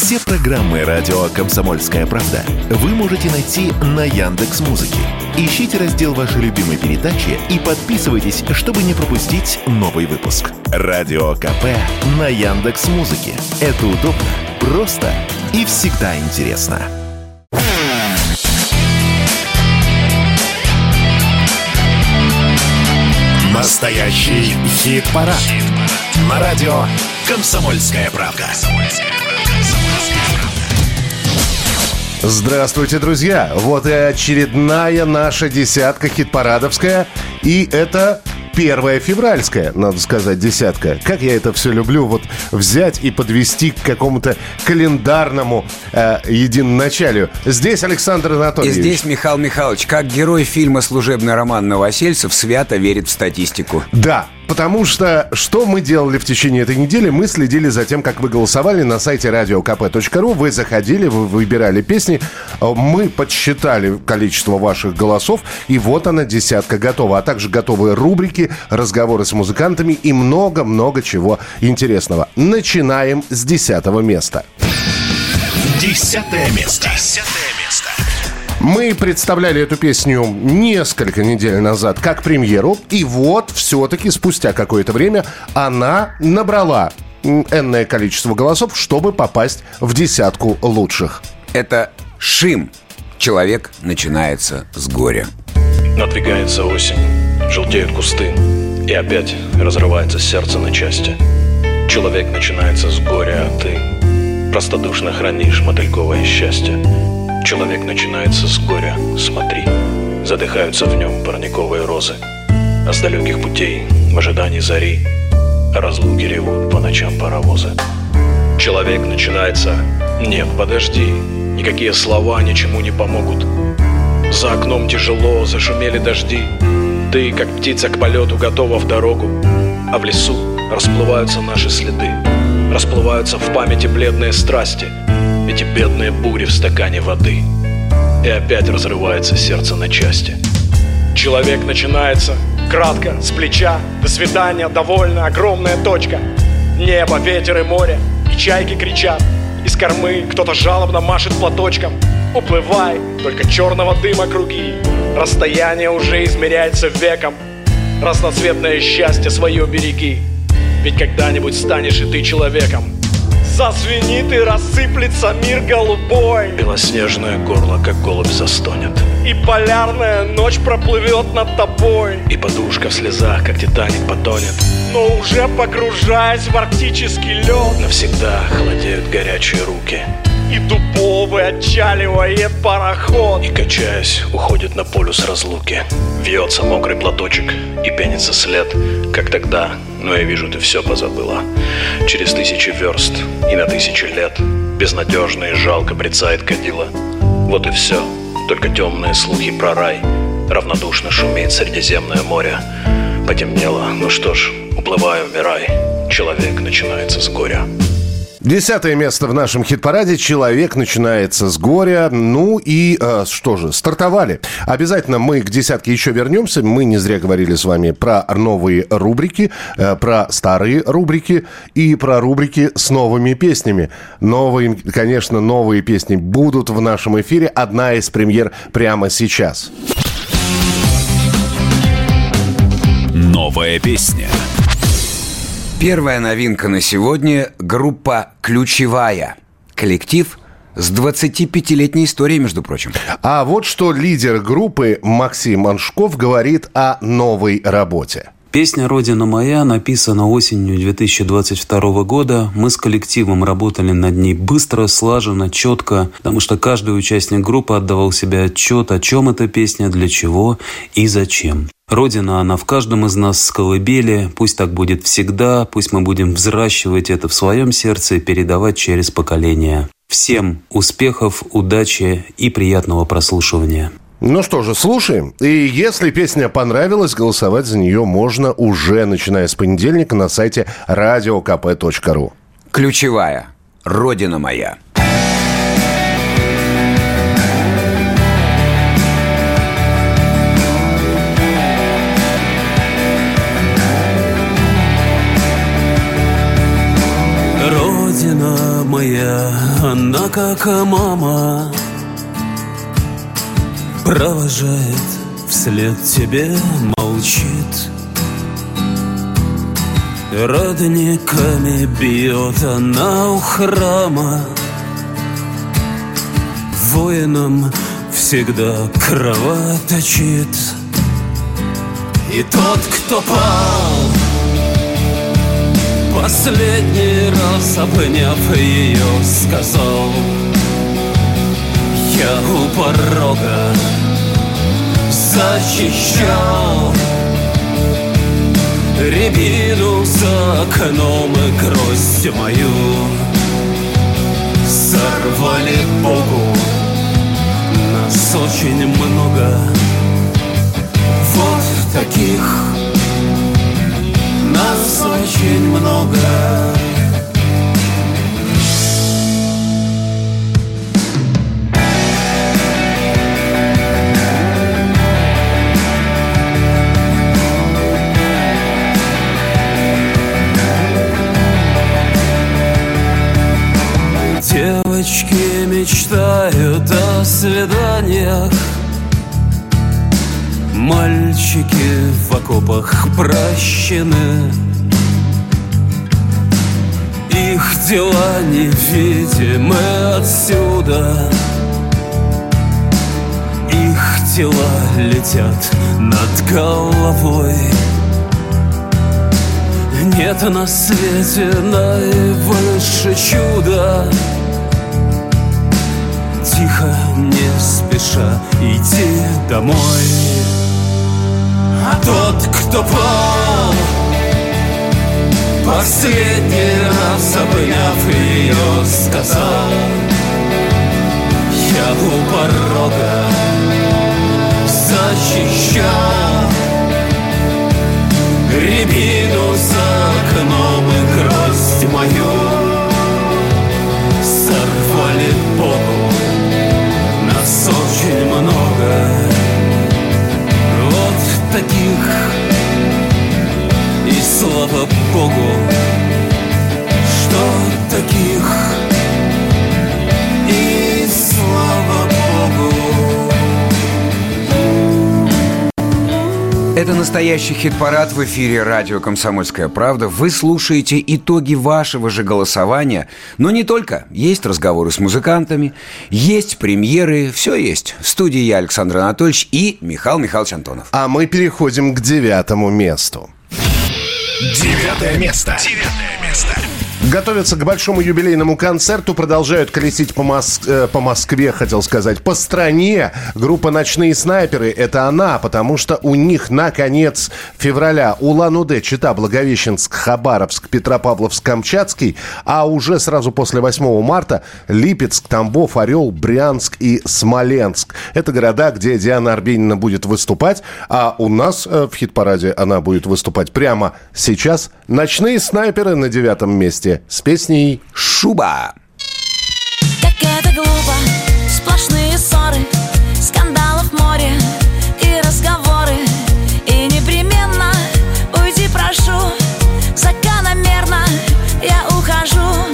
Все программы радио Комсомольская правда вы можете найти на Яндекс Музыке. Ищите раздел вашей любимой передачи и подписывайтесь, чтобы не пропустить новый выпуск. Радио КП на Яндекс Музыке. Это удобно, просто и всегда интересно. Настоящий хит-парад. Хит На радио «Комсомольская правда». Здравствуйте, друзья! Вот и очередная наша десятка хит-парадовская. И это первая февральская, надо сказать, десятка. Как я это все люблю, вот взять и подвести к какому-то календарному э, единоначалию. Здесь Александр Анатольевич. И здесь Михаил Михайлович, как герой фильма «Служебный роман Новосельцев» свято верит в статистику. Да, Потому что что мы делали в течение этой недели? Мы следили за тем, как вы голосовали на сайте radiokp.ru. Вы заходили, вы выбирали песни. Мы подсчитали количество ваших голосов. И вот она, десятка готова. А также готовы рубрики, разговоры с музыкантами и много-много чего интересного. Начинаем с десятого места. Десятое место. Десятое место. Мы представляли эту песню несколько недель назад как премьеру, и вот все-таки спустя какое-то время она набрала энное количество голосов, чтобы попасть в десятку лучших. Это Шим. Человек начинается с горя. Надвигается осень, желтеют кусты, и опять разрывается сердце на части. Человек начинается с горя, а ты простодушно хранишь мотыльковое счастье. Человек начинается с горя, смотри, задыхаются в нем парниковые розы. А с далеких путей, в ожидании зари, разлуки ревут по ночам паровозы. Человек начинается «Нет, подожди, никакие слова ничему не помогут». За окном тяжело, зашумели дожди. Ты, как птица к полету, готова в дорогу. А в лесу расплываются наши следы. Расплываются в памяти бледные страсти — эти бедные бури в стакане воды. И опять разрывается сердце на части. Человек начинается кратко, с плеча, до свидания, довольно, огромная точка. Небо, ветер и море, и чайки кричат. Из кормы кто-то жалобно машет платочком. Уплывай, только черного дыма круги. Расстояние уже измеряется веком. Разноцветное счастье свое береги. Ведь когда-нибудь станешь и ты человеком. Зазвенит и рассыплется мир голубой. Белоснежное горло, как голубь застонет. И полярная ночь проплывет над тобой. И подушка в слезах, как Титаник, потонет. Но уже погружаясь в арктический лед Навсегда холодеют горячие руки и дубовый отчаливает пароход. И качаясь, уходит на полюс разлуки. Вьется мокрый платочек и пенится след. Как тогда, но я вижу, ты все позабыла. Через тысячи верст и на тысячи лет Безнадежно и жалко брецает кадила. Вот и все, только темные слухи про рай. Равнодушно шумит Средиземное море. Потемнело, ну что ж, уплываю, умирай. Человек начинается с горя Десятое место в нашем хит-параде. Человек начинается с горя. Ну и э, что же, стартовали. Обязательно мы к десятке еще вернемся. Мы не зря говорили с вами про новые рубрики, э, про старые рубрики и про рубрики с новыми песнями. Новые, конечно, новые песни будут в нашем эфире. Одна из премьер прямо сейчас. Новая песня. Первая новинка на сегодня – группа «Ключевая». Коллектив с 25-летней историей, между прочим. А вот что лидер группы Максим Аншков говорит о новой работе. Песня «Родина моя» написана осенью 2022 года. Мы с коллективом работали над ней быстро, слаженно, четко, потому что каждый участник группы отдавал себе отчет, о чем эта песня, для чего и зачем. Родина, она в каждом из нас с колыбели. Пусть так будет всегда. Пусть мы будем взращивать это в своем сердце и передавать через поколения. Всем успехов, удачи и приятного прослушивания. Ну что же, слушаем. И если песня понравилась, голосовать за нее можно уже начиная с понедельника на сайте radiokp.ru. Ключевая. Родина моя. Родина моя, она как мама Провожает вслед тебе, молчит. Родниками бьет она у храма Воинам всегда кровоточит. И тот, кто пал Последний раз обняв ее, сказал Я у порога защищал Рябину за окном и гроздь мою. Сорвали Богу Нас очень много. Вот таких Нас очень много. Девочки мечтают о свиданиях. Мальчики в окопах прощены дела невидимы отсюда. Их тела летят над головой. Нет на свете наивысше чуда тихо, не спеша идти домой. А тот, кто пал Последний раз обняв ее, сказал Я у порога защищал Рябину за окном и гроздь мою. Сорвали Богу нас очень много. Вот таких слава Богу Что таких И слава Богу Это настоящий хит-парад в эфире радио «Комсомольская правда». Вы слушаете итоги вашего же голосования. Но не только. Есть разговоры с музыкантами, есть премьеры, все есть. В студии я, Александр Анатольевич и Михаил Михайлович Антонов. А мы переходим к девятому месту. Девятое место. Девятое место. Готовятся к большому юбилейному концерту, продолжают колесить по, Мос... э, по Москве, хотел сказать, по стране. Группа «Ночные снайперы» — это она, потому что у них на конец февраля Улан-Удэ, Чита, Благовещенск, Хабаровск, Петропавловск, Камчатский, а уже сразу после 8 марта Липецк, Тамбов, Орел, Брянск и Смоленск. Это города, где Диана Арбенина будет выступать, а у нас э, в хит-параде она будет выступать прямо сейчас. «Ночные снайперы» на девятом месте с песней «Шуба». Как это глупо, сплошные ссоры, скандалов море и разговоры. И непременно уйди прошу, закономерно я ухожу.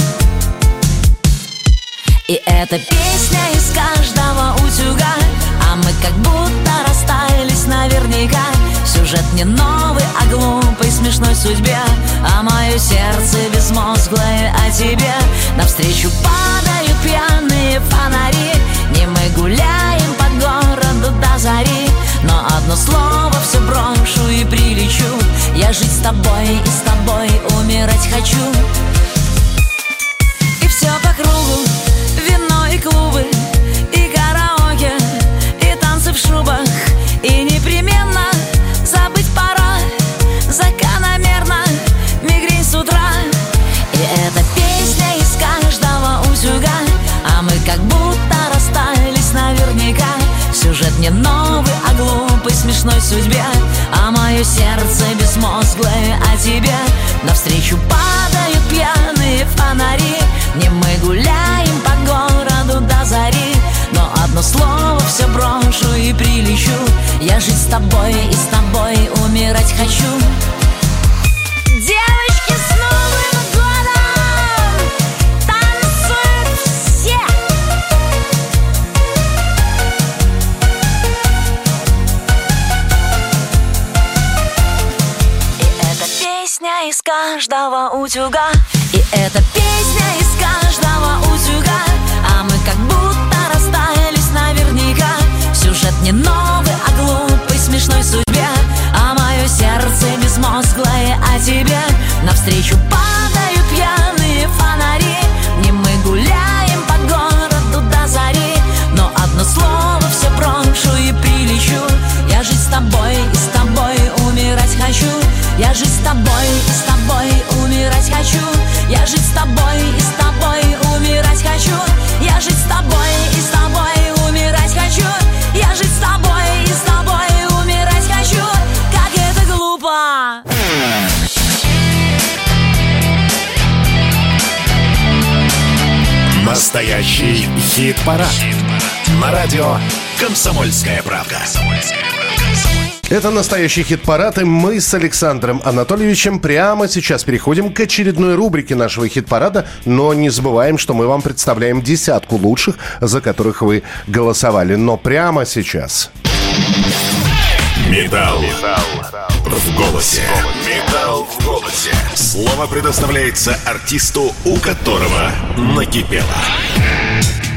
И эта песня из каждого утюга, а мы как будто расстались наверняка. Не новый, а глупой, смешной судьбе А мое сердце безмозглое о тебе. Навстречу падают пьяные фонари Не мы гуляем по городу до зари. Но одно слово все брошу и прилечу Я жить с тобой и с тобой умирать хочу. И все по кругу, вино и клубы И караоке, и танцы в шубах И непременно Закономерно. Мигрень с утра. И эта песня из каждого утюга. А мы как будто расстались наверняка. Сюжет не новый, а глупый, смешной судьбе. А мое сердце безмозглое о тебе. Навстречу падают пьяные фонари. Не мы гуляем по городу до зари но слово все брошу и прилечу. Я жить с тобой и с тобой умирать хочу. Девочки с Новым годом! Танцуют все! И эта песня из каждого утюга. И эта песня из каждого утюга. Безмозглое о тебе. Навстречу падают пьяные фонари. Не мы гуляем по городу до зари. Но одно слово все брошу и прилечу. Я жить с тобой и с тобой умирать хочу. Я жить с тобой и с тобой умирать хочу. Я жить с тобой и с тобой умирать хочу. Я жить с тобой и с тобой Настоящий хит-парад. На радио «Комсомольская правда». Это настоящий хит-парад, и мы с Александром Анатольевичем прямо сейчас переходим к очередной рубрике нашего хит-парада, но не забываем, что мы вам представляем десятку лучших, за которых вы голосовали. Но прямо сейчас... Металл. В голосе. Металл в голосе. Слово предоставляется артисту, у которого накипело.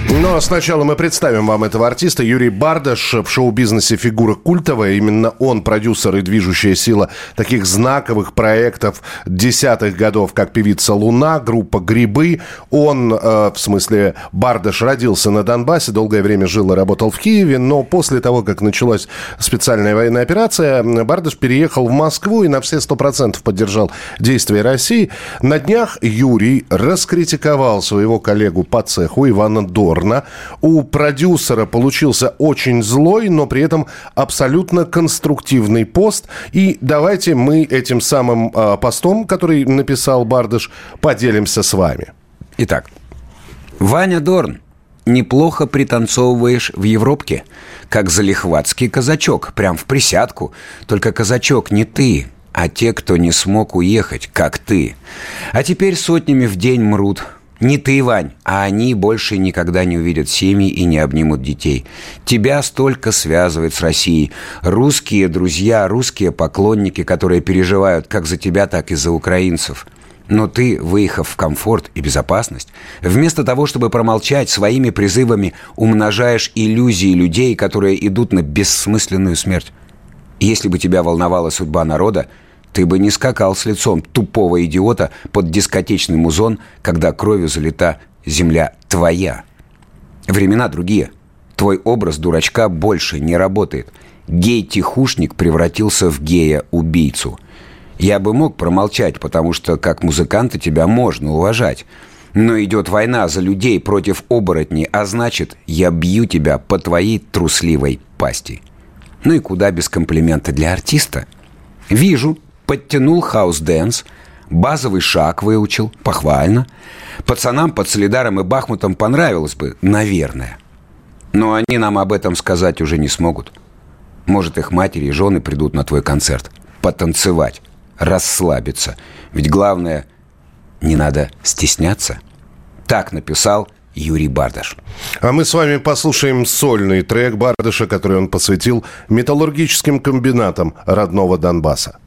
Но сначала мы представим вам этого артиста. Юрий Бардаш в шоу-бизнесе фигура культовая. Именно он продюсер и движущая сила таких знаковых проектов десятых годов, как «Певица Луна», группа «Грибы». Он, э, в смысле, Бардаш родился на Донбассе, долгое время жил и работал в Киеве, но после того, как началась специальная военная операция, Бардаш переехал в Москву и на все сто процентов поддержал действия России. На днях Юрий раскритиковал своего коллегу по цеху Ивана Дорна. У продюсера получился очень злой, но при этом абсолютно конструктивный пост. И давайте мы этим самым э, постом, который написал Бардаш, поделимся с вами. Итак, Ваня Дорн, неплохо пританцовываешь в Европке, как залихватский казачок, прям в присядку. Только казачок не ты, а те, кто не смог уехать, как ты. А теперь сотнями в день мрут. Не ты, Вань, а они больше никогда не увидят семьи и не обнимут детей. Тебя столько связывает с Россией. Русские друзья, русские поклонники, которые переживают как за тебя, так и за украинцев. Но ты, выехав в комфорт и безопасность, вместо того, чтобы промолчать, своими призывами умножаешь иллюзии людей, которые идут на бессмысленную смерть. Если бы тебя волновала судьба народа, ты бы не скакал с лицом тупого идиота под дискотечный музон, когда кровью залита земля твоя. Времена другие. Твой образ дурачка больше не работает. Гей-тихушник превратился в гея-убийцу. Я бы мог промолчать, потому что как музыканта тебя можно уважать. Но идет война за людей против оборотней, а значит, я бью тебя по твоей трусливой пасти. Ну и куда без комплимента для артиста? Вижу, подтянул house dance, базовый шаг выучил, похвально. Пацанам под Солидаром и Бахмутом понравилось бы, наверное. Но они нам об этом сказать уже не смогут. Может, их матери и жены придут на твой концерт. Потанцевать, расслабиться. Ведь главное, не надо стесняться. Так написал Юрий Бардаш. А мы с вами послушаем сольный трек Бардаша, который он посвятил металлургическим комбинатам родного Донбасса.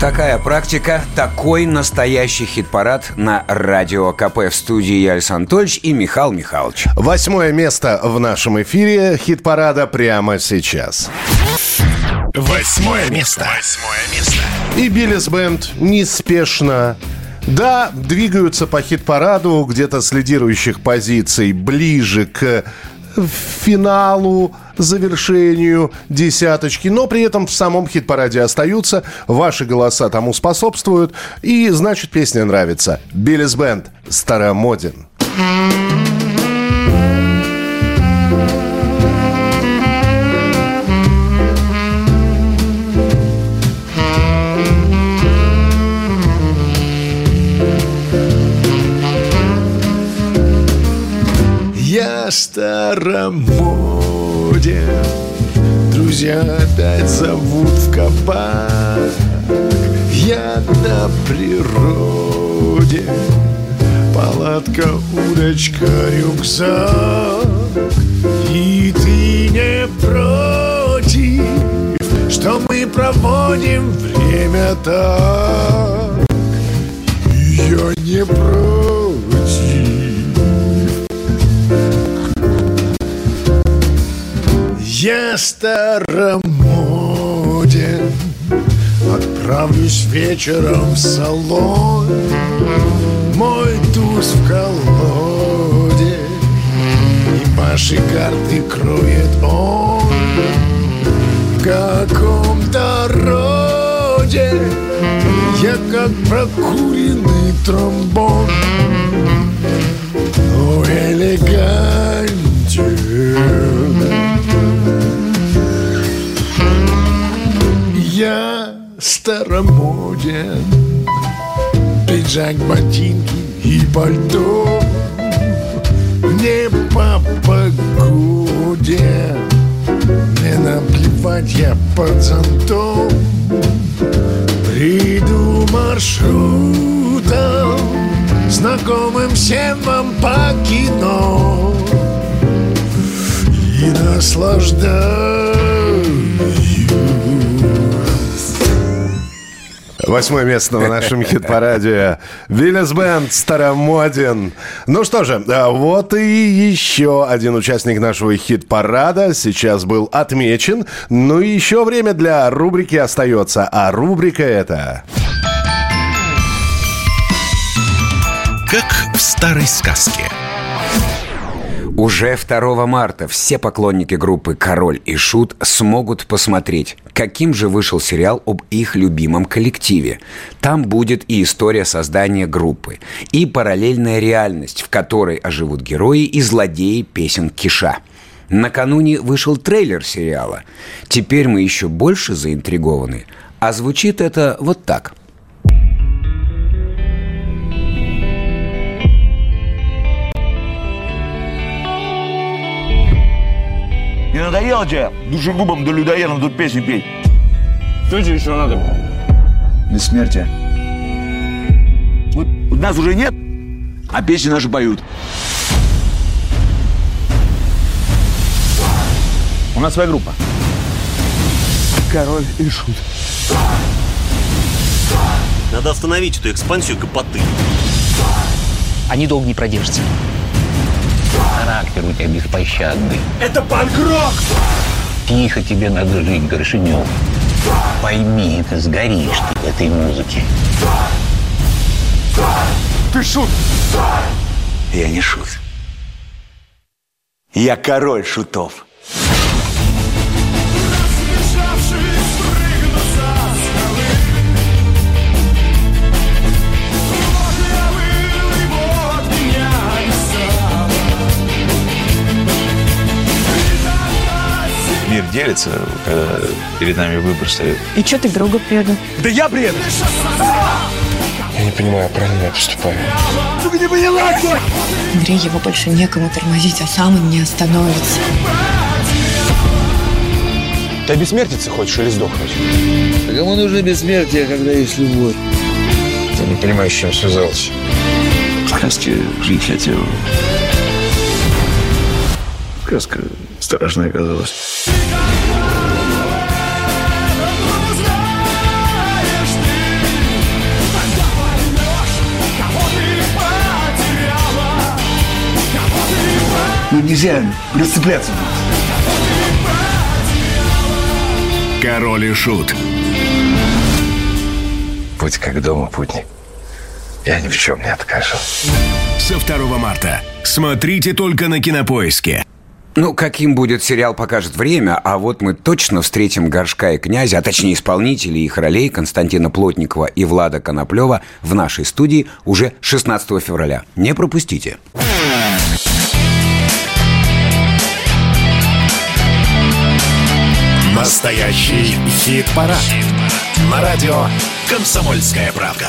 Такая практика, такой настоящий хит-парад на радио КП в студии я, Александр Анатольевич и Михаил Михайлович. Восьмое место в нашем эфире хит-парада прямо сейчас. Восьмое место. Восьмое место. И Биллис Бенд неспешно да, двигаются по хит-параду где-то с лидирующих позиций ближе к финалу, завершению десяточки, но при этом в самом хит-параде остаются, ваши голоса тому способствуют, и значит песня нравится. Биллис Бенд «Старомоден». Я старомоден Друзья опять зовут в кабак. Я на природе. Палатка, удочка, рюкзак. И ты не против Что мы проводим время так? Я не против Я старомоден Отправлюсь вечером в салон. Мой туз в колоде. И ваши карты кроет он. В каком-то роде. Я как прокуренный тромбон. Но элегантен старомоден. Пиджак, ботинки и пальто Не по погоде. Не наплевать я под зонтом Приду маршрутом Знакомым всем вам по кино. И наслаждаюсь Восьмое место в нашем хит-параде. Виллис Бенд, Старомоден. Ну что же, а вот и еще один участник нашего хит-парада сейчас был отмечен. Ну и еще время для рубрики остается. А рубрика это... Как в старой сказке. Уже 2 марта все поклонники группы «Король и Шут» смогут посмотреть, каким же вышел сериал об их любимом коллективе. Там будет и история создания группы, и параллельная реальность, в которой оживут герои и злодеи песен Киша. Накануне вышел трейлер сериала. Теперь мы еще больше заинтригованы. А звучит это вот так – Не надоело тебе душегубом да людоедом тут песни петь? Что тебе еще надо? Бессмертие. Вот, вот нас уже нет, а песни наши поют. У нас своя группа. Король и шут. Надо остановить эту экспансию гопоты. Они долго не продержатся. Характер у тебя беспощадный. Это панк-рок! Тихо тебе надо жить, Горшинев. Пойми, ты сгоришь ты в этой музыке. Ты шут! Я не шут. Я король шутов. Делится, когда перед нами выбор стоит. И что ты к другу предан? Да я предан! Я не понимаю, правильно я поступаю. Сука, не поняла? Андрей, его больше некому тормозить, а сам он не остановится. Ты бессмертиться хочешь или сдохнуть? А кому нужно бессмертие, когда есть любовь? Ты не понимаешь, с чем связался. В сказке жить хотел. Сказка страшно оказалось. Ну нельзя расцепляться. Король и шут. Путь как дома, путник. Я ни в чем не откажу. Со 2 марта. Смотрите только на Кинопоиске. Ну, каким будет сериал, покажет время, а вот мы точно встретим Горшка и Князя, а точнее исполнителей их ролей Константина Плотникова и Влада Коноплева в нашей студии уже 16 февраля. Не пропустите. Настоящий хит-парад. На радио «Комсомольская правда».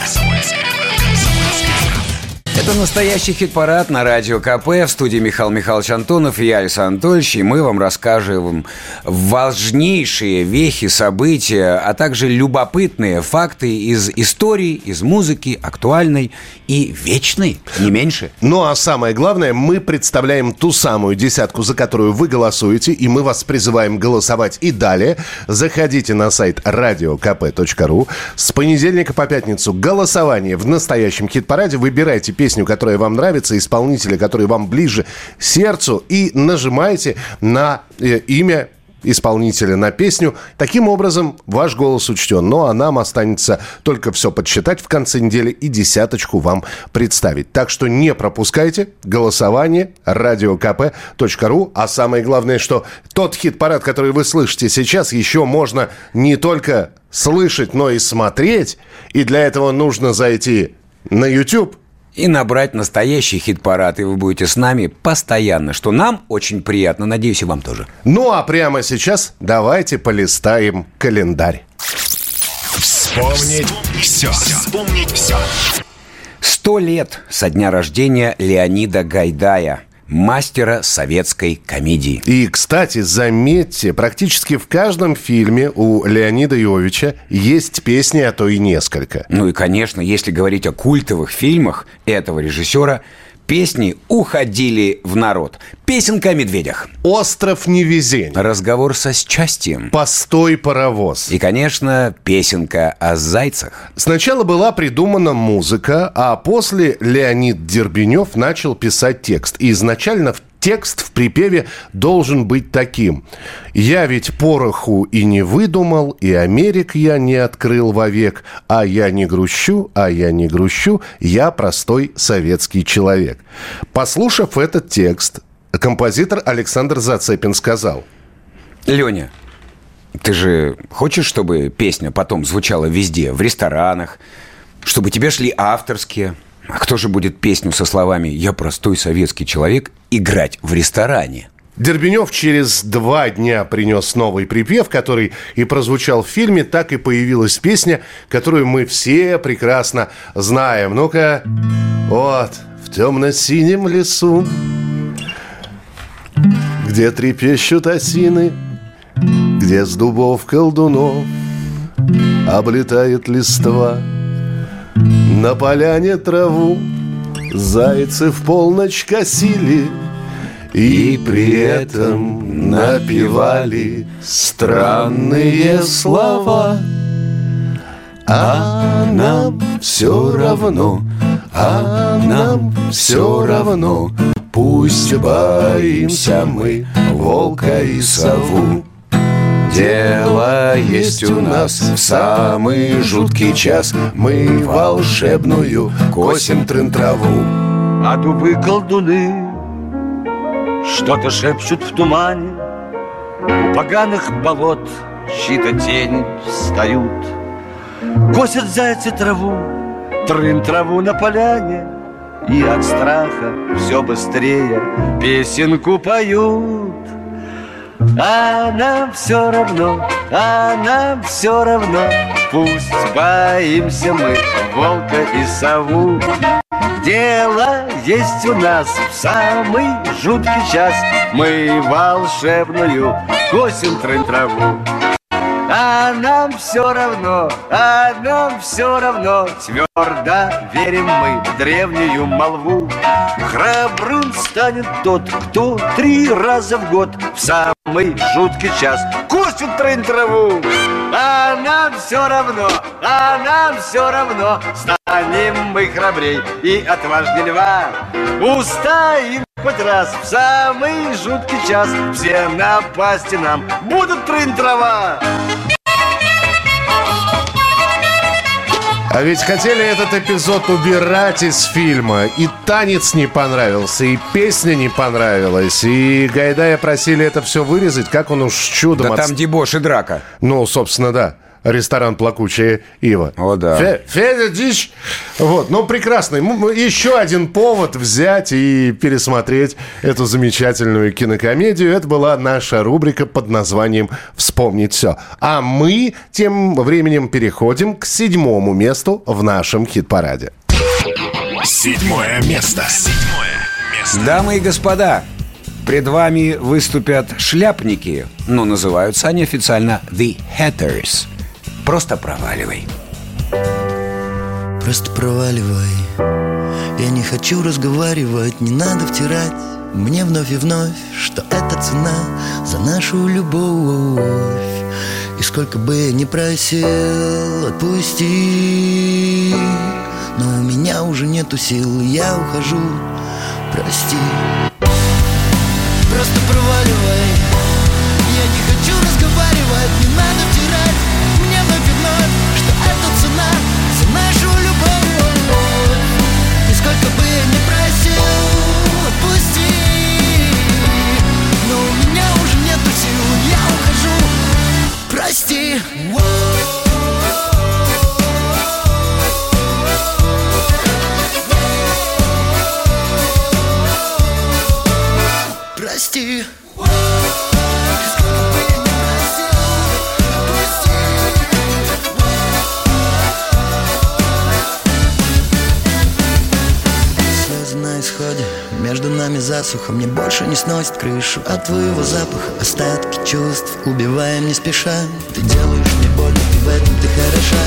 Это настоящий хит-парад на радио КП. В студии Михаил Михайлович Антонов и я, Александр Анатольевич. И мы вам расскажем важнейшие вехи, события, а также любопытные факты из истории, из музыки, актуальной и вечной, не меньше. Ну а самое главное, мы представляем ту самую десятку, за которую вы голосуете, и мы вас призываем голосовать и далее. Заходите на сайт radiokp.ru. С понедельника по пятницу голосование в настоящем хит-параде. Выбирайте песню, которая вам нравится, исполнителя, который вам ближе сердцу, и нажимаете на э, имя исполнителя на песню. Таким образом, ваш голос учтен. Ну, а нам останется только все подсчитать в конце недели и десяточку вам представить. Так что не пропускайте голосование radiokp.ru. А самое главное, что тот хит-парад, который вы слышите сейчас, еще можно не только слышать, но и смотреть. И для этого нужно зайти на YouTube, и набрать настоящий хит-парад, и вы будете с нами постоянно, что нам очень приятно, надеюсь, и вам тоже. Ну а прямо сейчас давайте полистаем календарь. Вспомнить все. Вспомнить все. Сто лет со дня рождения Леонида Гайдая – мастера советской комедии. И, кстати, заметьте, практически в каждом фильме у Леонида Иовича есть песни, а то и несколько. Ну и, конечно, если говорить о культовых фильмах этого режиссера, песни уходили в народ. Песенка о медведях. Остров невезения. Разговор со счастьем. Постой паровоз. И, конечно, песенка о зайцах. Сначала была придумана музыка, а после Леонид Дербенев начал писать текст. И изначально в текст в припеве должен быть таким. «Я ведь пороху и не выдумал, и Америк я не открыл вовек, а я не грущу, а я не грущу, я простой советский человек». Послушав этот текст, композитор Александр Зацепин сказал. Леня, ты же хочешь, чтобы песня потом звучала везде, в ресторанах, чтобы тебе шли авторские, а кто же будет песню со словами «Я простой советский человек» играть в ресторане? Дербенев через два дня принес новый припев, который и прозвучал в фильме, так и появилась песня, которую мы все прекрасно знаем. Ну-ка, вот, в темно-синем лесу, где трепещут осины, где с дубов колдунов облетает листва – на поляне траву Зайцы в полночь косили И при этом напевали Странные слова. А нам все равно А нам все равно Пусть боимся мы Волка и сову Дело есть у нас. В самый жуткий час Мы волшебную косим трын-траву А дубы колдуны Что-то шепчут в тумане. У поганых болот Чьи-то тени встают. Косят зайцы траву Трын траву на поляне. И от страха все быстрее Песенку поют а нам все равно, а нам все равно. Пусть боимся мы волка и сову. Дело есть у нас в самый жуткий час. Мы волшебную косим траву а нам все равно, а нам все равно. Твердо верим мы в древнюю молву. Храбрым станет тот, кто три раза в год В самый жуткий час Курсит трын траву. А нам все равно, а нам все равно. Станем мы храбрей и отважнее льва. Устоим хоть раз в самый жуткий час Все напасти нам будут трын трава А ведь хотели этот эпизод убирать из фильма. И танец не понравился, и песня не понравилась. И Гайдая просили это все вырезать, как он уж чудом... Да от- там дебош и драка. Ну, собственно, да. Ресторан «Плакучая Ива». О, да. Фе- Федя Дич. Вот, ну, прекрасный. Еще один повод взять и пересмотреть эту замечательную кинокомедию. Это была наша рубрика под названием «Вспомнить все». А мы тем временем переходим к седьмому месту в нашем хит-параде. Седьмое место. Седьмое место. Дамы и господа, пред вами выступят шляпники. Ну, называются они официально The Hatters. Просто проваливай. Просто проваливай. Я не хочу разговаривать, не надо втирать Мне вновь и вновь, что это цена За нашу любовь. И сколько бы я ни просил, отпусти. Но у меня уже нету сил, я ухожу. Прости. Просто проваливай засуха Мне больше не сносит крышу. От твоего запаха Остатки чувств убиваем не спеша. Ты делаешь мне больно, и в этом ты хороша.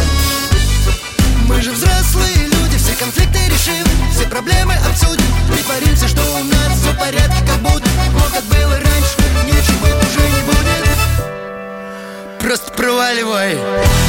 Мы же взрослые люди, все конфликты решим Все проблемы обсудим, притворимся, что у нас все в порядке Как будто, но как было раньше, ничего уже не будет. Просто проваливай. Я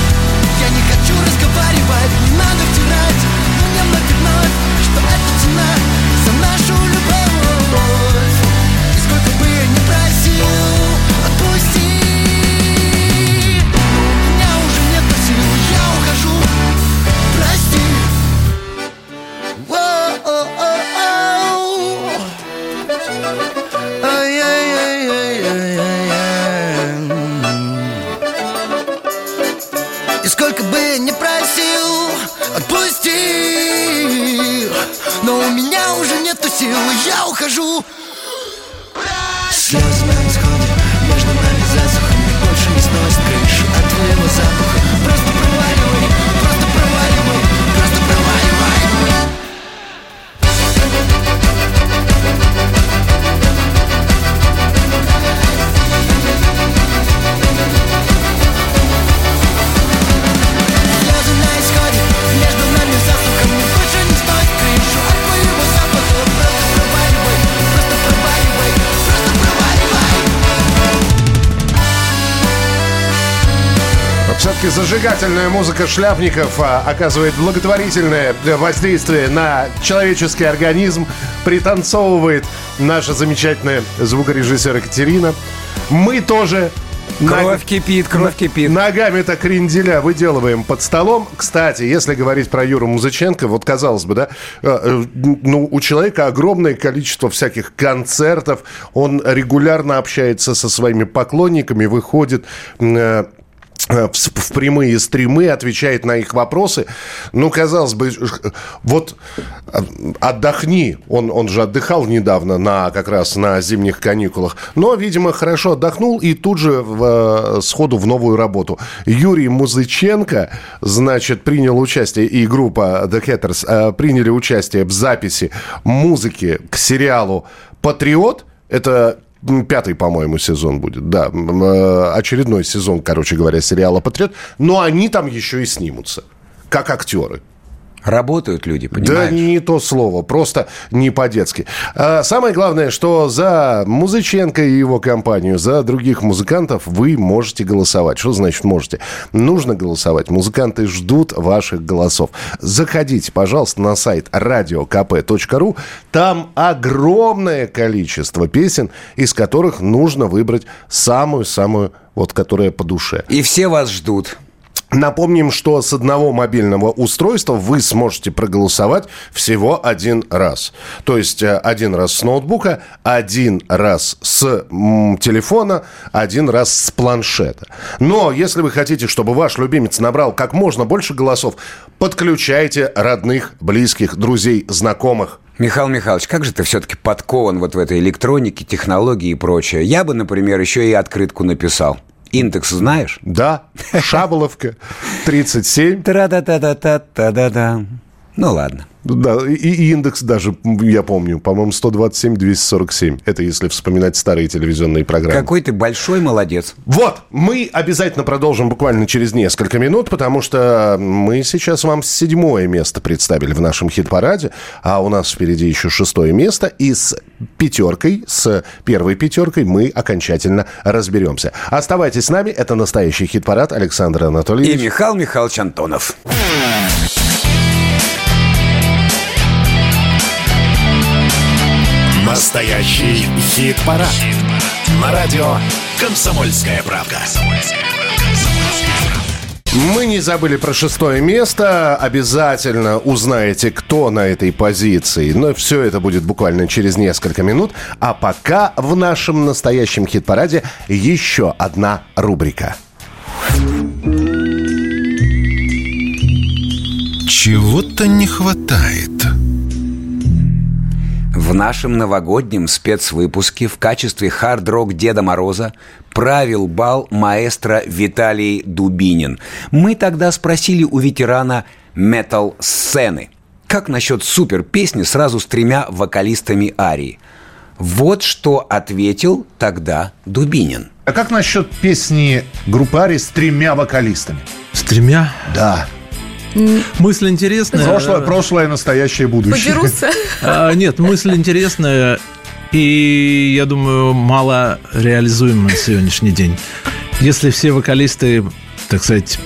Все-таки зажигательная музыка шляпников а, оказывает благотворительное воздействие на человеческий организм. Пританцовывает наша замечательная звукорежиссер Екатерина. Мы тоже... Кровь кипит, кровь кипит. Ногами-то кренделя выделываем под столом. Кстати, если говорить про Юру Музыченко, вот казалось бы, да, э, э, ну, у человека огромное количество всяких концертов, он регулярно общается со своими поклонниками, выходит э, э, в, с- в прямые стримы, отвечает на их вопросы. Ну, казалось бы, вот э, отдохни. Он, он же отдыхал недавно на, как раз на зимних каникулах. Но, видимо, хорошо отдохнул и тут же в, э, сходу в новую работу. Юрий Музыченко, значит, принял участие, и группа The Hatters э, приняли участие в записи музыки к сериалу «Патриот». Это пятый, по-моему, сезон будет. Да, э, очередной сезон, короче говоря, сериала «Патриот». Но они там еще и снимутся, как актеры. Работают люди, Да понимаешь? не то слово, просто не по-детски. А самое главное, что за Музыченко и его компанию, за других музыкантов вы можете голосовать. Что значит можете? Нужно голосовать. Музыканты ждут ваших голосов. Заходите, пожалуйста, на сайт radiokp.ru. Там огромное количество песен, из которых нужно выбрать самую-самую, вот которая по душе. И все вас ждут. Напомним, что с одного мобильного устройства вы сможете проголосовать всего один раз. То есть э, один раз с ноутбука, один раз с телефона, один раз с планшета. Но если вы хотите, чтобы ваш любимец набрал как можно больше голосов, подключайте родных, близких, друзей, знакомых. Михаил Михайлович, как же ты все-таки подкован вот в этой электронике, технологии и прочее? Я бы, например, еще и открытку написал. Индекс знаешь? Да, Шаболовка, 37. Тра-да-да-да-да-да-да. Ну ладно. Да, и, и индекс даже, я помню, по-моему, 127-247. Это если вспоминать старые телевизионные программы. Какой ты большой молодец. Вот, мы обязательно продолжим буквально через несколько минут, потому что мы сейчас вам седьмое место представили в нашем хит-параде, а у нас впереди еще шестое место, и с пятеркой, с первой пятеркой мы окончательно разберемся. Оставайтесь с нами, это настоящий хит-парад Александра И Анатольевич. Михаил Михайлович Антонов. Настоящий хит-парад. На радио «Комсомольская правка». Мы не забыли про шестое место. Обязательно узнаете, кто на этой позиции. Но все это будет буквально через несколько минут. А пока в нашем настоящем хит-параде еще одна рубрика. Чего-то не хватает. В нашем новогоднем спецвыпуске в качестве хард-рок Деда Мороза правил бал маэстро Виталий Дубинин. Мы тогда спросили у ветерана метал-сцены, как насчет супер-песни сразу с тремя вокалистами арии. Вот что ответил тогда Дубинин. А как насчет песни группы Ари с тремя вокалистами? С тремя? Да. Мысль интересная. Прошлое, прошлое, настоящее, будущее. Подерутся. А, Нет, мысль интересная и, я думаю, мало реализуема на сегодняшний день. Если все вокалисты, так сказать,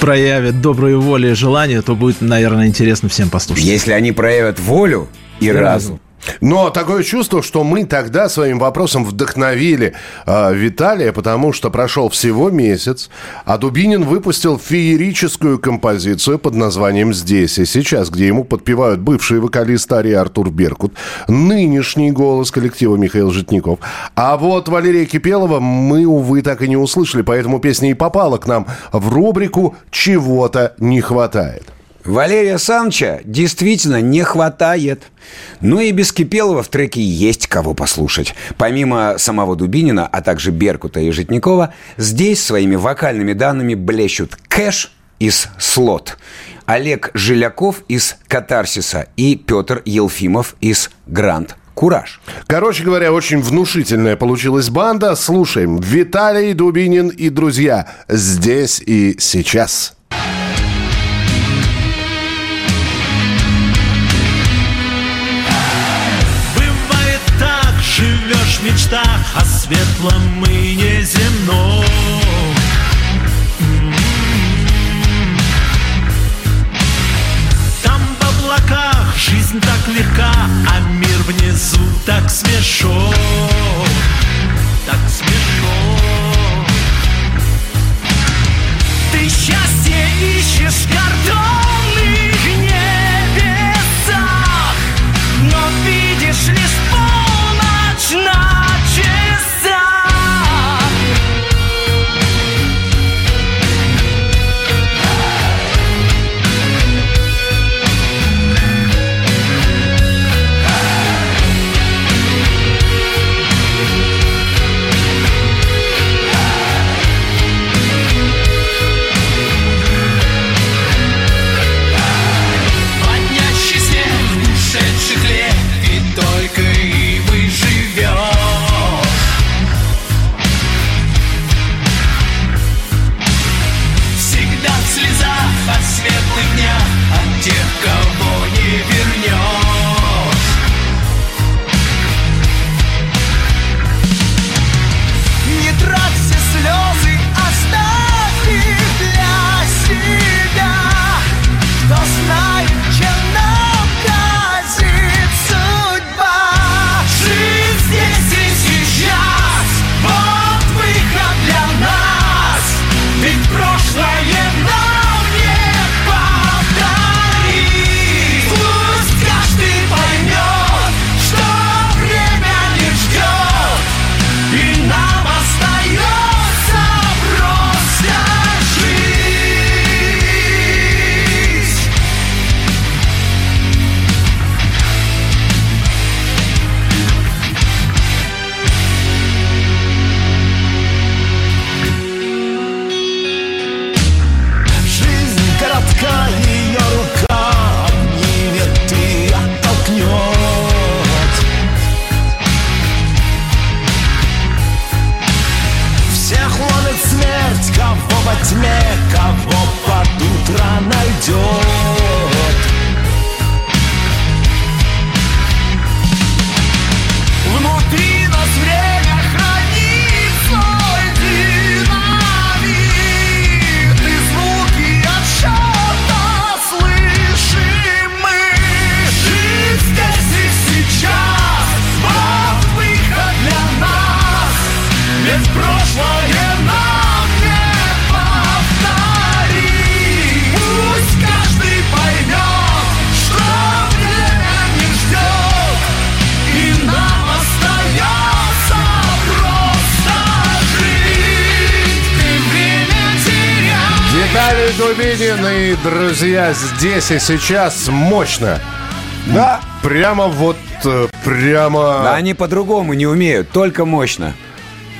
проявят добрую волю и желание, то будет, наверное, интересно всем послушать. Если они проявят волю и разум, Но такое чувство, что мы тогда своим вопросом вдохновили э, Виталия, потому что прошел всего месяц, а Дубинин выпустил феерическую композицию под названием «Здесь и сейчас», где ему подпевают бывший вокалист Арии Артур Беркут, нынешний голос коллектива Михаил Житников. А вот Валерия Кипелова мы, увы, так и не услышали, поэтому песня и попала к нам в рубрику «Чего-то не хватает». Валерия Санча действительно не хватает. Ну и без Кипелова в треке есть кого послушать. Помимо самого Дубинина, а также Беркута и Житникова, здесь своими вокальными данными блещут Кэш из «Слот», Олег Жиляков из «Катарсиса» и Петр Елфимов из «Гранд Кураж». Короче говоря, очень внушительная получилась банда. Слушаем. Виталий Дубинин и друзья. Здесь и сейчас. О светлом и неземном. Там в облаках жизнь так легка, а мир внизу так смешон. Так смешон. Ты счастье ищешь в друзья здесь и сейчас мощно. Да, прямо вот, э, прямо... Да они по-другому не умеют, только мощно.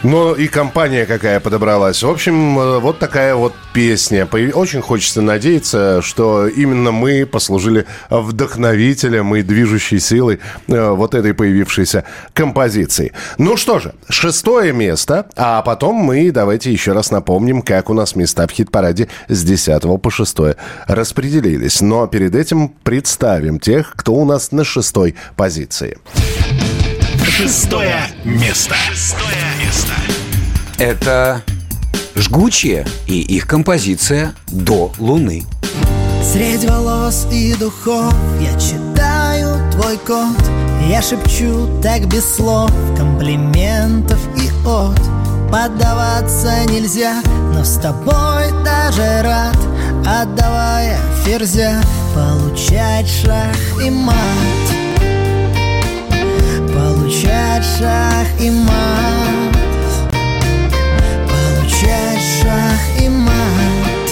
Но и компания какая подобралась. В общем, э, вот такая вот песня. Очень хочется надеяться, что именно мы послужили вдохновителем и движущей силой э, вот этой появившейся композиции. Ну что же, шестое место, а потом мы давайте еще раз напомним, как у нас места в хит-параде с 10 по 6 распределились. Но перед этим представим тех, кто у нас на шестой позиции. Шестое место. Шестое место. Это жгучие и их композиция «До Луны». Средь волос и духов я читаю твой код. Я шепчу так без слов комплиментов и от. Поддаваться нельзя, но с тобой даже рад. Отдавая ферзя, получать шах и мат. Получать шах и мат Получать шах и мат.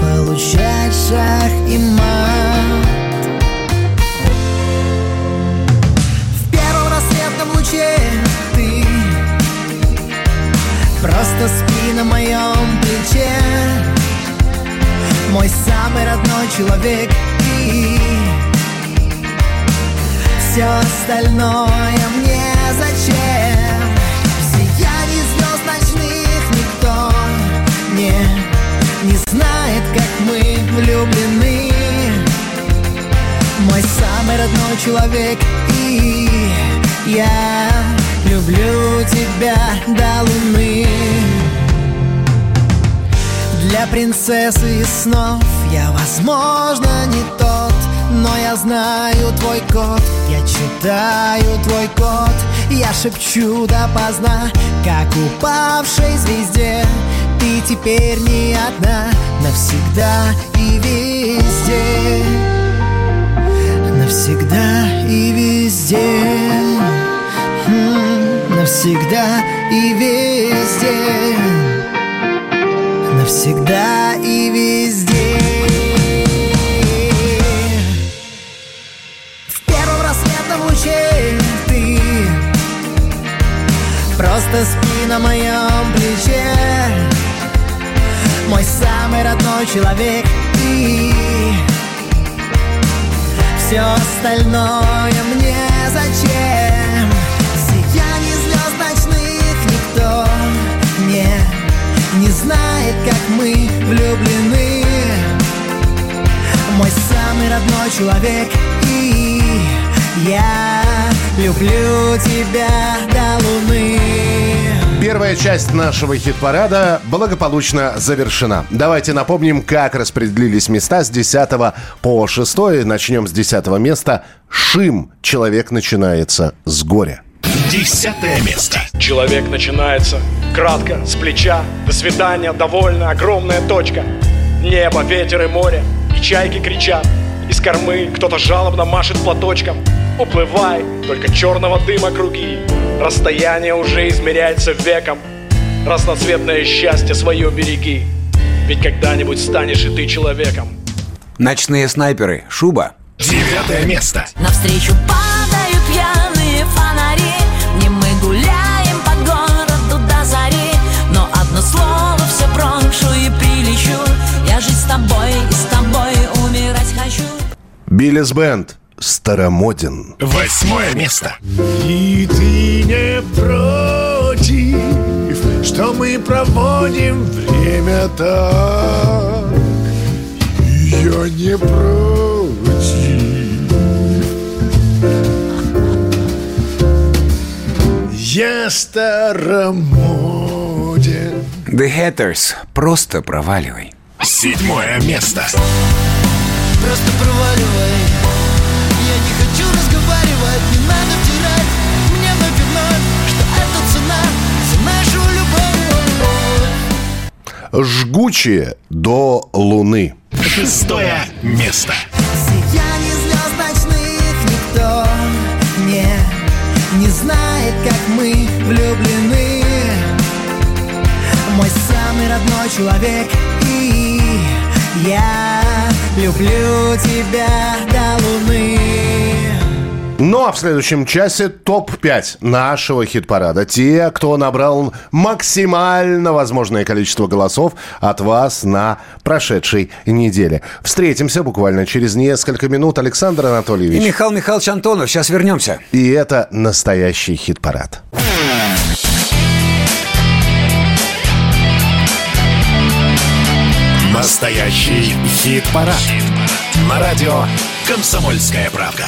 Получать шах и мат. В первом рассветном луче ты Просто спи на моем плече. Мой самый родной человек и все остальное мне зачем? Не, не знает, как мы влюблены. Мой самый родной человек и я люблю тебя до луны. Для принцессы снов я, возможно, не тот но я знаю твой код, я читаю твой код Я шепчу допоздна, как упавшей звезде Ты теперь не одна, навсегда и везде. Навсегда и везде. М, Навсегда и везде. Навсегда и везде. В первом рассветном луче ты. Просто спи на моем плече Мой самый родной человек. И Все остальное мне зачем? В сиянии звезд ночных никто не, не знает, как мы влюблены. Мой самый родной человек. И я люблю тебя до луны Первая часть нашего хит-парада благополучно завершена. Давайте напомним, как распределились места с 10 по 6. Начнем с 10 места. Шим. Человек начинается с горя. Десятое место. Человек начинается кратко, с плеча До свидания, довольно, огромная точка Небо, ветер и море, и чайки кричат Из кормы кто-то жалобно машет платочком Уплывай, только черного дыма круги Расстояние уже измеряется веком Разноцветное счастье свое береги Ведь когда-нибудь станешь и ты человеком Ночные снайперы. Шуба. Девятое место. Навстречу падают пьяные фонари Не мы гуляем по городу до зари Но одно слово все брошу и прилечу Я жить с тобой и с тобой умирать хочу Биллис Бенд. Старомоден. Восьмое место. И ты не против, что мы проводим время так Ее не против Я старомоден The Hatters. Просто проваливай. Седьмое место. Просто проваливай Жгучие до луны. Шестое место. Сияние звезд ночных никто не, не знает, как мы влюблены Мой самый родной человек и я люблю тебя до луны Ну а в следующем часе топ-5 нашего хит-парада. Те, кто набрал максимально возможное количество голосов от вас на прошедшей неделе. Встретимся буквально через несколько минут. Александр И Анатольевич. Михаил Михайлович Антонов. Сейчас вернемся. И это настоящий хит-парад. Настоящий хит-парад. На радио «Комсомольская правда».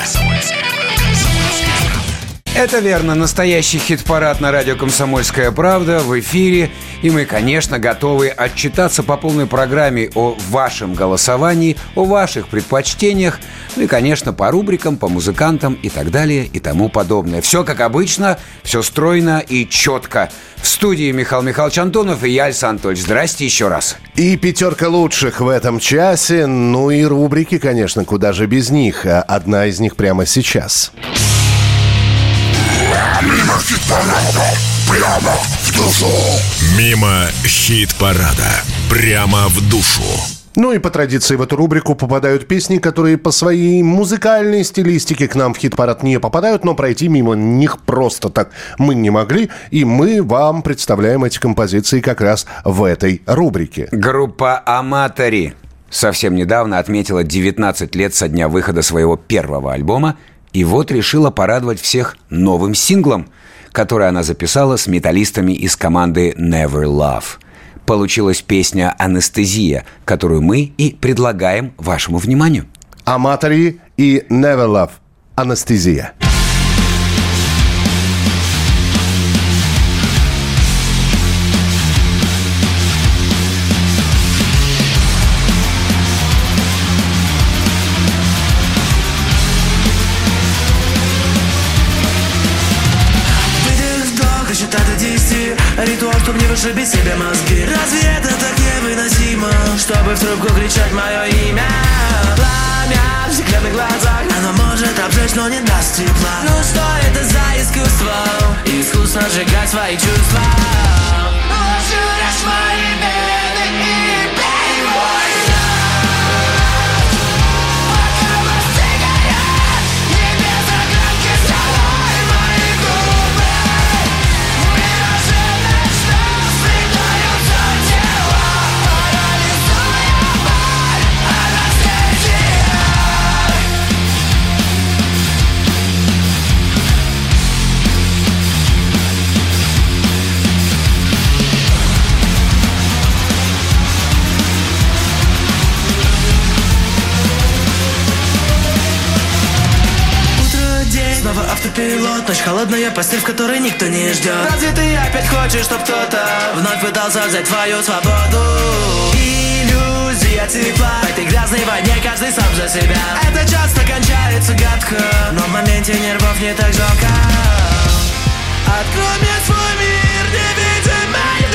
Это верно. Настоящий хит-парад на радио «Комсомольская правда» в эфире. И мы, конечно, готовы отчитаться по полной программе о вашем голосовании, о ваших предпочтениях, ну и, конечно, по рубрикам, по музыкантам и так далее и тому подобное. Все как обычно, все стройно и четко. В студии Михаил Михайлович Антонов и я, Александр Анатольевич. Здрасте еще раз. И пятерка лучших в этом часе. Ну и рубрики, конечно, куда же без них. Одна из них прямо сейчас. Мимо хит-парада, прямо в душу. Мимо хит-парада, прямо в душу. Ну и по традиции в эту рубрику попадают песни, которые по своей музыкальной стилистике к нам в хит-парад не попадают, но пройти мимо них просто так мы не могли, и мы вам представляем эти композиции как раз в этой рубрике. Группа «Аматори» совсем недавно отметила 19 лет со дня выхода своего первого альбома и вот решила порадовать всех новым синглом, который она записала с металлистами из команды Never Love. Получилась песня «Анестезия», которую мы и предлагаем вашему вниманию. Аматори и Never Love. Анестезия. Вышибить себе мозги. Разве это так невыносимо? Чтобы в трубку кричать мое имя? Пламя в стеклянных глазах. Оно может обжечь, но не даст тепла. Ну что это за искусство? Искусно сжигать свои чувства. Ложишь мои автопилот Ночь холодная, постель, в которой никто не ждет Разве ты опять хочешь, чтоб кто-то Вновь пытался взять твою свободу? Иллюзия тепла В этой грязной воде каждый сам за себя. Это часто кончается гадко Но в моменте нервов не так жалко Открой мне свой мир, невидимый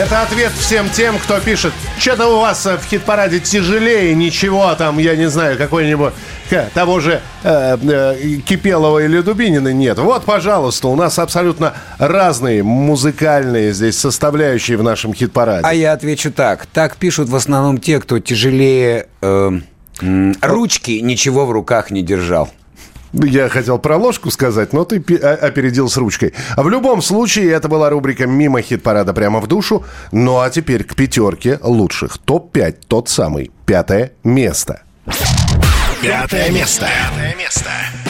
Это ответ всем тем, кто пишет, что-то у вас э, в хит-параде тяжелее, ничего там, я не знаю, какой-нибудь того же э, э, Кипелова или Дубинина нет. Вот, пожалуйста, у нас абсолютно разные музыкальные здесь составляющие в нашем хит-параде. А я отвечу так. Так пишут в основном те, кто тяжелее э, ручки, ничего в руках не держал. Я хотел про ложку сказать, но ты о- опередил с ручкой. А в любом случае, это была рубрика «Мимо хит-парада прямо в душу». Ну а теперь к пятерке лучших. Топ-5, тот самый. Пятое место. Пятое место. Пятое место.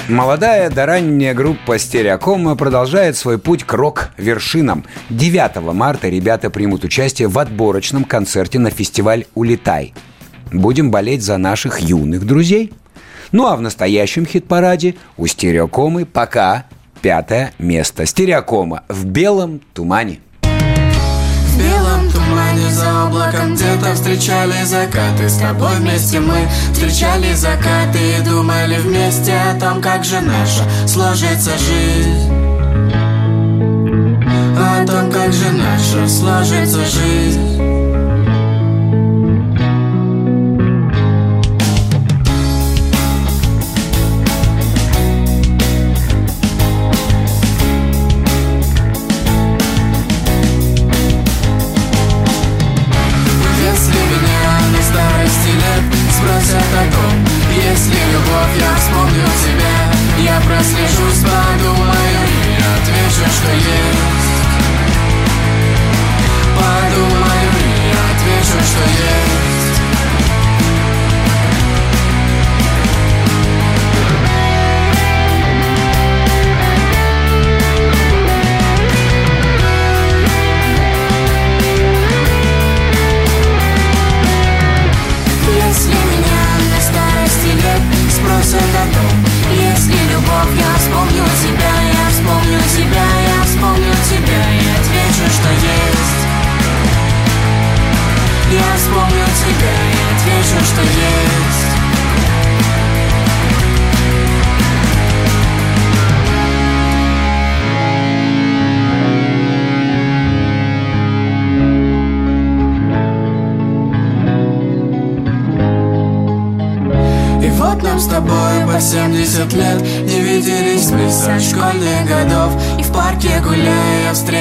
Молодая до ранняя группа «Стереокома» продолжает свой путь к рок-вершинам. 9 марта ребята примут участие в отборочном концерте на фестиваль «Улетай». Будем болеть за наших юных друзей. Ну а в настоящем хит-параде у «Стереокомы» пока пятое место. «Стереокома» в белом тумане. В белом тумане за облаком где-то встречали закаты С тобой вместе мы встречали закаты И думали вместе о том, как же наша сложится жизнь О том, как же наша сложится жизнь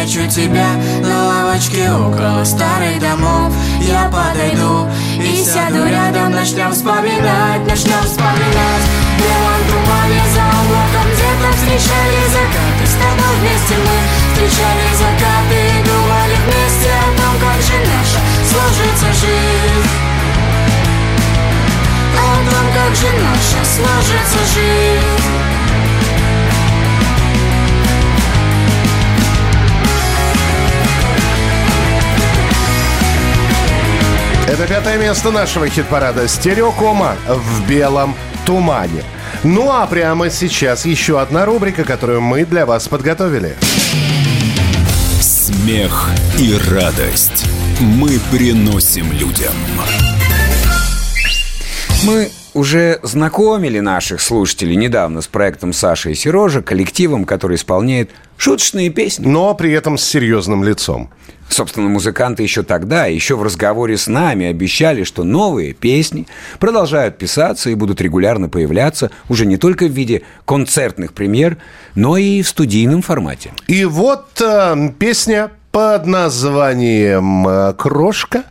встречу тебя На лавочке около старых домов. Я подойду и сяду рядом Начнем вспоминать, начнем вспоминать. В белом тумане за облаком Где-то встречали закаты. С тобой вместе мы встречали закаты И думали вместе. О том, как же наша сложится жизнь. О том, как же наша сложится жизнь Это пятое место нашего хит-парада «Стереокома» в белом тумане. Ну а прямо сейчас еще одна рубрика, которую мы для вас подготовили. Смех и радость мы приносим людям. Мы уже знакомили наших слушателей недавно с проектом Саши и Сережа, коллективом, который исполняет шуточные песни. Но при этом с серьезным лицом. Собственно, музыканты еще тогда, еще в разговоре с нами обещали, что новые песни продолжают писаться и будут регулярно появляться уже не только в виде концертных премьер, но и в студийном формате. И вот э, песня под названием э, «Крошка»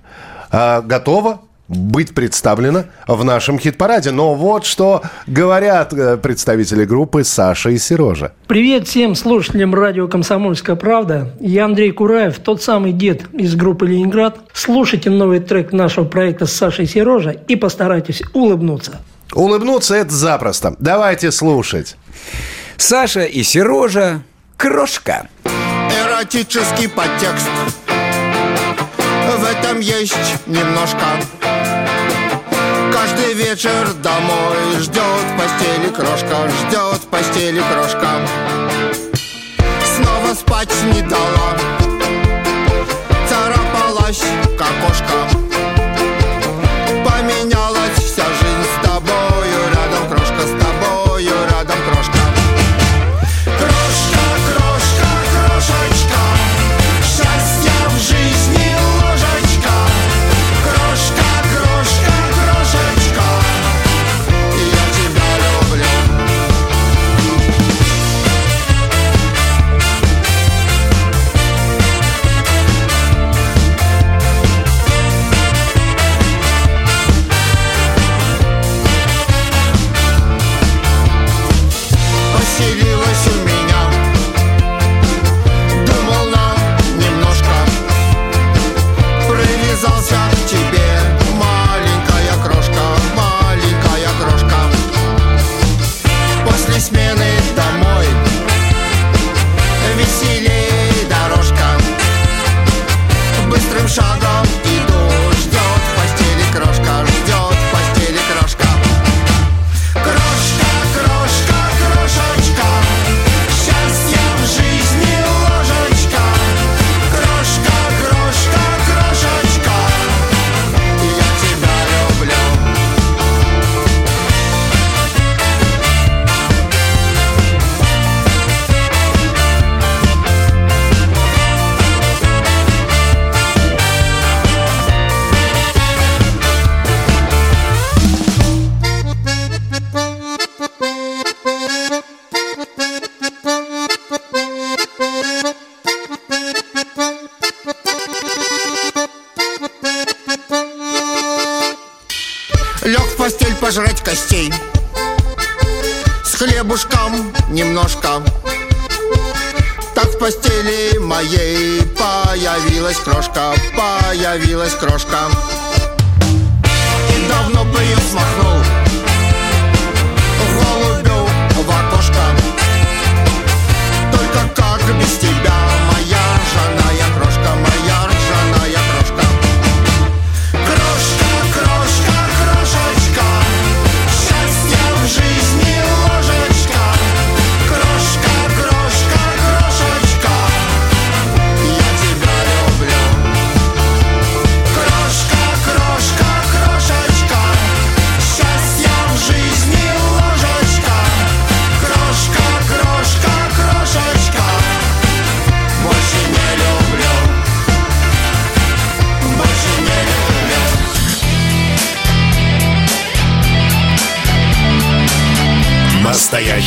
э, готова быть представлена в нашем хит-параде. Но вот что говорят э, представители группы Саша и Сережа. Привет всем слушателям радио «Комсомольская правда». Я Андрей Кураев, тот самый дед из группы «Ленинград». Слушайте новый трек нашего проекта с Сашей и Сережа и постарайтесь улыбнуться. Улыбнуться это запросто. Давайте слушать. Саша и Сережа «Крошка». Эротический подтекст В этом есть немножко вечер домой. Ждет в постели крошка Ждет в постели крошка. Снова спать не дала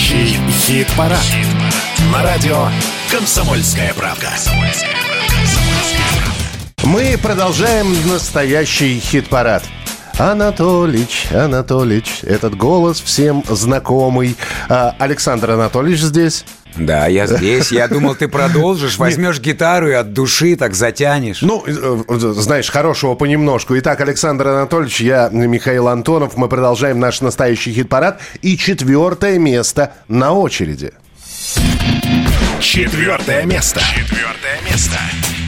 Настоящий хит-парад. На радио «Комсомольская правда». Мы продолжаем настоящий хит-парад. Анатолич, Анатолич, этот голос всем знакомый. А, Александр Анатольевич здесь. Да, я здесь. Я думал, ты продолжишь, возьмешь гитару и от души так затянешь. Ну, э, э, знаешь, хорошего понемножку. Итак, Александр Анатольевич, я Михаил Антонов. Мы продолжаем наш настоящий хит-парад. И четвертое место на очереди. Четвертое место. Четвертое место.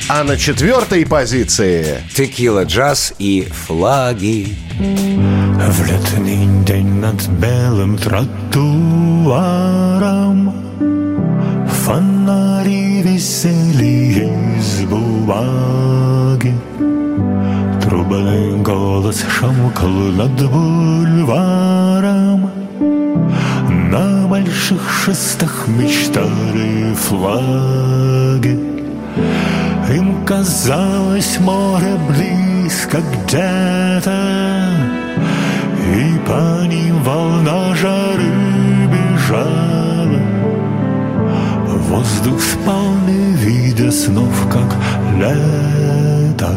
А на четвертой позиции... Текила, джаз и флаги. В летний день над белым тротуаром Фонари висели из бумаги. Трубный голос шамкал над бульваром. На больших шестах мечтали флаги. Им казалось море близко где-то И по ним волна жары Воздух спалный, видя снов, как лето.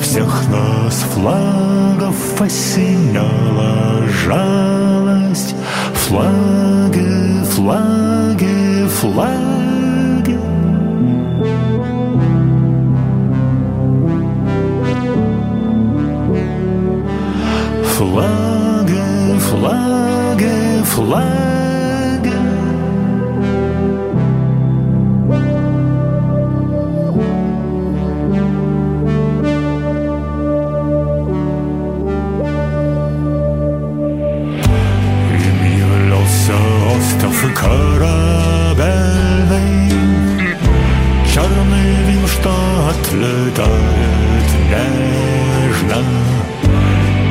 Всех нас флагов осеняла жалость. Флаги, флаги, флаги. Флаги, флаги, флаги остров корабельный Черный вим, что отлетает нежно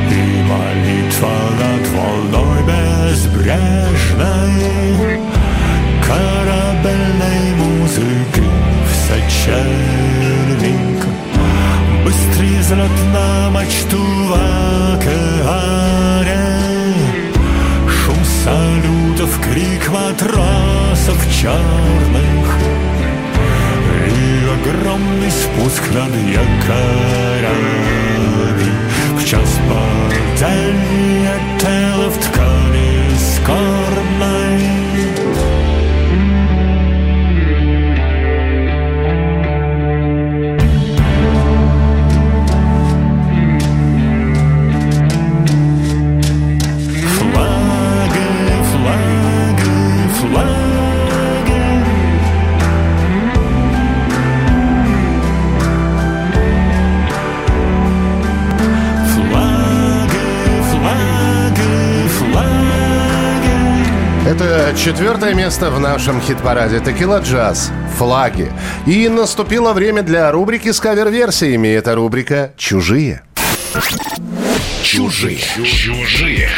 И молитва над волной безбрежной Корабельной музыки в сочельник Быстрый взлет на мачту в океане салютов, крик матросов черных И огромный спуск над якорями. В час борделия тело в ткани четвертое место в нашем хит-параде «Текила Джаз. Флаги». И наступило время для рубрики с кавер-версиями. Это рубрика «Чужие». Чужие. Чужие.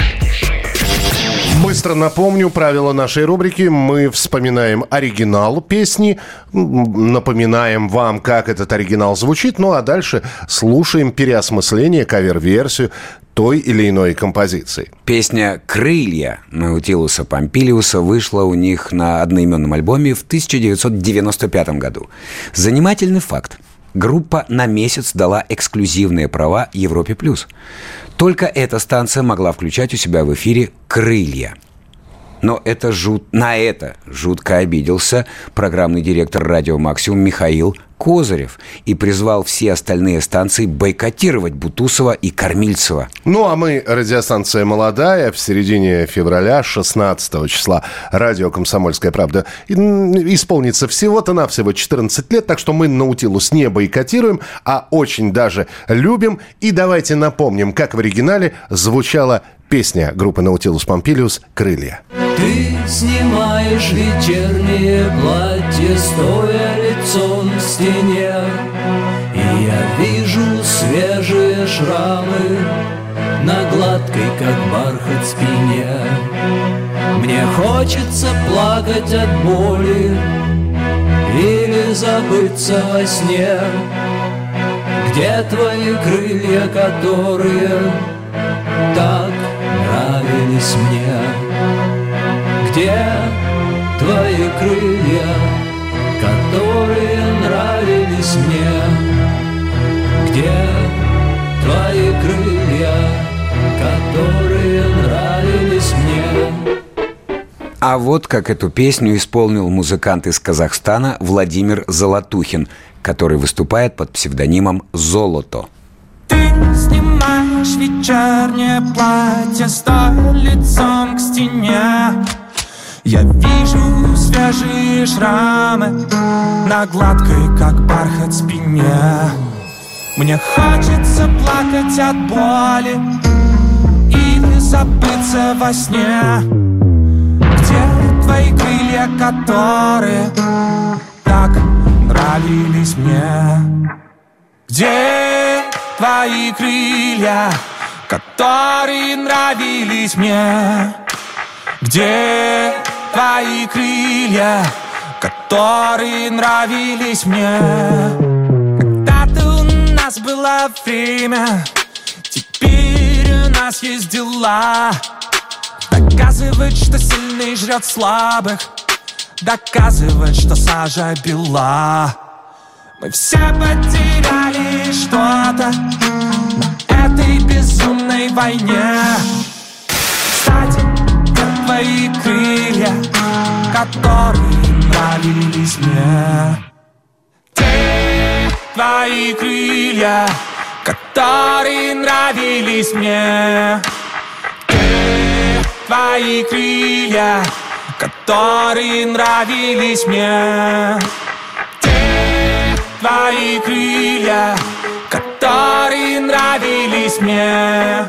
Быстро напомню правила нашей рубрики. Мы вспоминаем оригинал песни, напоминаем вам, как этот оригинал звучит, ну а дальше слушаем переосмысление, кавер-версию той или иной композиции. Песня «Крылья» Наутилуса Помпилиуса вышла у них на одноименном альбоме в 1995 году. Занимательный факт. группа на месяц дала эксклюзивные права Европе+. плюс. Только эта станция могла включать у себя в эфире «Крылья». Но это жут... на это жутко обиделся программный директор «Радио Максимум» Михаил Козырев и призвал все остальные станции бойкотировать Бутусова и Кормильцева. Ну, а мы, радиостанция «Молодая», в середине февраля, 16 числа, радио «Комсомольская правда» исполнится всего-то навсего 14 лет, так что мы «Наутилус» не бойкотируем, а очень даже любим. И давайте напомним, как в оригинале звучала песня группы «Наутилус Помпилиус» «Крылья». Ты снимаешь вечернее платье, стоя лицом к стене. И я вижу свежие шрамы на гладкой, как бархат, спине. Мне хочется плакать от боли или забыться во сне. Где твои крылья, которые так нравились мне? Где твои крылья, которые нравились мне? Где твои крылья, которые нравились мне? А вот как эту песню исполнил музыкант из Казахстана Владимир Золотухин, который выступает под псевдонимом «Золото». Ты снимаешь вечернее платье, стоя лицом к стене я вижу свежие шрамы На гладкой, как бархат, спине. Мне хочется плакать от боли Или забыться во сне. Где твои крылья, которые Так нравились мне? Где твои крылья, которые нравились мне? Где твои крылья, которые нравились мне? Когда-то у нас было время, теперь у нас есть дела. Доказывать, что сильный жрет слабых, доказывать, что сажа бела. Мы все потеряли что-то на этой безумной войне. Твои крылья, которые нравились мне. Те твои крылья, которые нравились мне. Те твои крылья, которые нравились мне. Те твои крылья, которые нравились мне.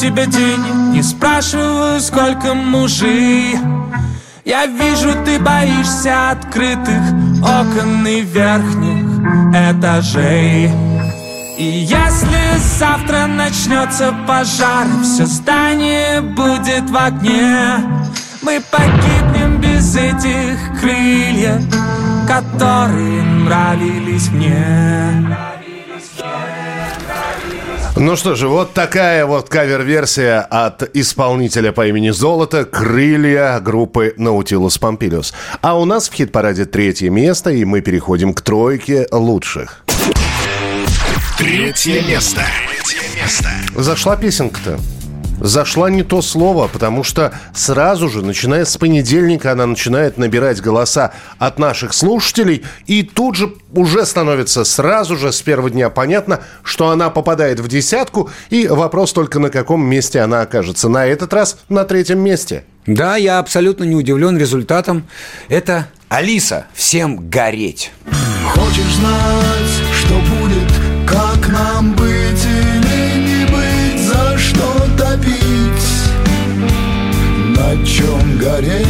Тебя денег Не спрашиваю, сколько мужей Я вижу, ты боишься открытых окон и верхних этажей. И если завтра начнется пожар Все здание будет в огне. Мы погибнем без этих крыльев Которые нравились мне ну что же, вот такая вот кавер-версия от исполнителя по имени Золото «Крылья» группы Наутилус Помпилиус. А у нас в хит-параде третье место, и мы переходим к тройке лучших. Третье место. Зашла песенка-то. Зашла не то слово, потому что сразу же, начиная с понедельника, она начинает набирать голоса от наших слушателей, и тут же уже становится сразу же с первого дня понятно, что она попадает в десятку, и вопрос только на каком месте она окажется. На этот раз на третьем месте. Да, я абсолютно не удивлен результатом. Это Алиса. Всем гореть. Хочешь знать, что будет, как нам быть топить, на чем гореть?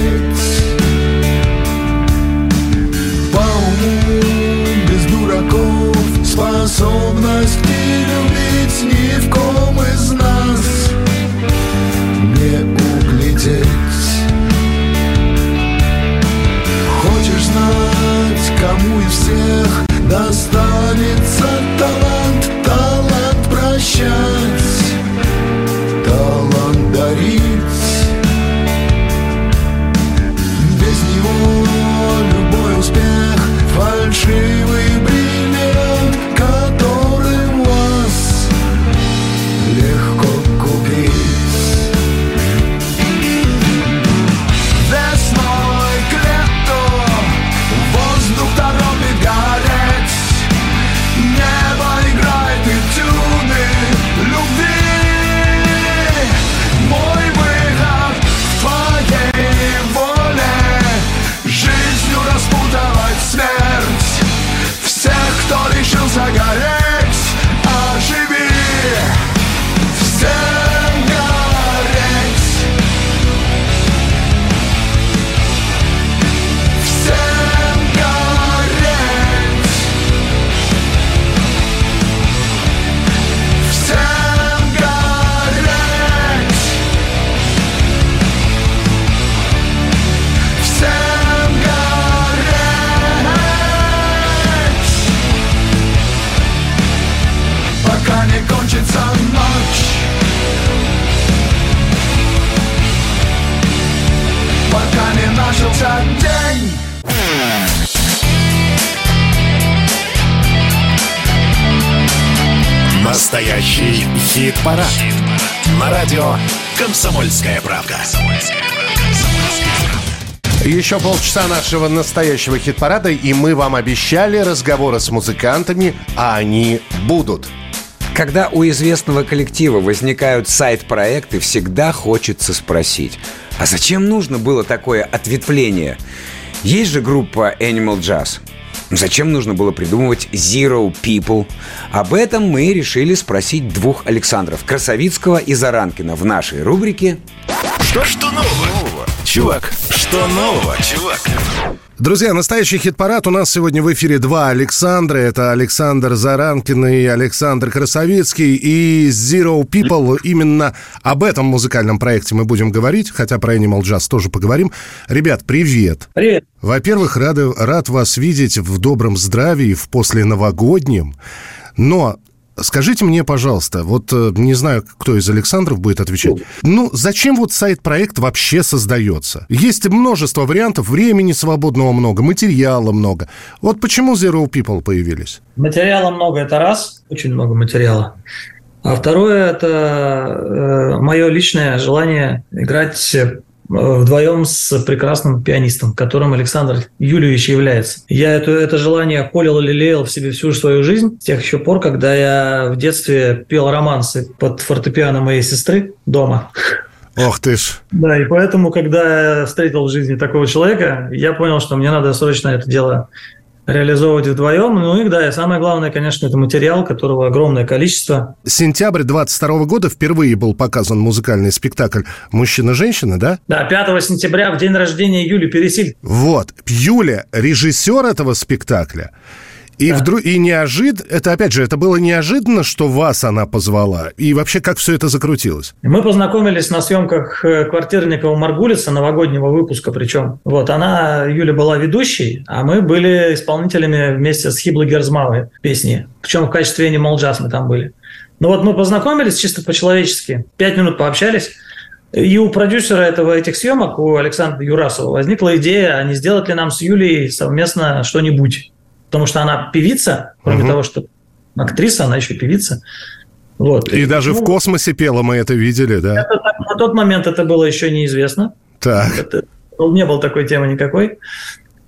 По уму, без дураков, способность любить ни в ком из нас не углядеть. Хочешь знать, кому из всех достанется талант, талант прощать, Настоящий хит-парад. На радио «Комсомольская правда». Еще полчаса нашего настоящего хит-парада, и мы вам обещали разговоры с музыкантами, а они будут. Когда у известного коллектива возникают сайт-проекты, всегда хочется спросить, а зачем нужно было такое ответвление? Есть же группа Animal Jazz. Зачем нужно было придумывать Zero People? Об этом мы решили спросить двух Александров Красовицкого и Заранкина в нашей рубрике Что, что нового? Чувак, что нового, чувак? Друзья, настоящий хит-парад. У нас сегодня в эфире два Александра. Это Александр Заранкин и Александр Красовицкий. И Zero People. Именно об этом музыкальном проекте мы будем говорить. Хотя про Animal Jazz тоже поговорим. Ребят, привет. Привет. Во-первых, рады, рад вас видеть в добром здравии, в посленовогоднем. Но Скажите мне, пожалуйста, вот э, не знаю, кто из Александров будет отвечать. Ну, зачем вот сайт-проект вообще создается? Есть множество вариантов, времени свободного много, материала много. Вот почему Zero People появились? Материала много, это раз, очень много материала. А второе – это э, мое личное желание играть вдвоем с прекрасным пианистом, которым Александр Юльевич является. Я это, это желание холил и лелеял в себе всю свою жизнь, с тех еще пор, когда я в детстве пел романсы под фортепиано моей сестры дома. Ох ты ж. Да, и поэтому, когда я встретил в жизни такого человека, я понял, что мне надо срочно это дело реализовывать вдвоем. Ну и да, и самое главное, конечно, это материал, которого огромное количество. Сентябрь 22 года впервые был показан музыкальный спектакль «Мужчина-женщина», да? Да, 5 сентября, в день рождения Юли Пересиль. Вот. Юля, режиссер этого спектакля. И, Да. вдруг, и неожиданно, это опять же, это было неожиданно, что вас она позвала. И вообще, как все это закрутилось? Мы познакомились на съемках э, квартирникова Маргулиса, новогоднего выпуска причем. Вот, она, Юля, была ведущей, а мы были исполнителями вместе с Хиблой Герзмавой песни. Причем в качестве Animal Jazz мы там были. Ну вот мы познакомились чисто по-человечески, пять минут пообщались, и у продюсера этого, этих съемок, у Александра Юрасова, возникла идея, а не сделать ли нам с Юлей совместно что-нибудь. Потому что она певица, кроме Мгм. того, что актриса, она еще певица. Вот. И даже в Ну, космосе пела, мы это видели, да? это так- на тот момент это было еще неизвестно. Так. Это, ну, не было такой темы никакой.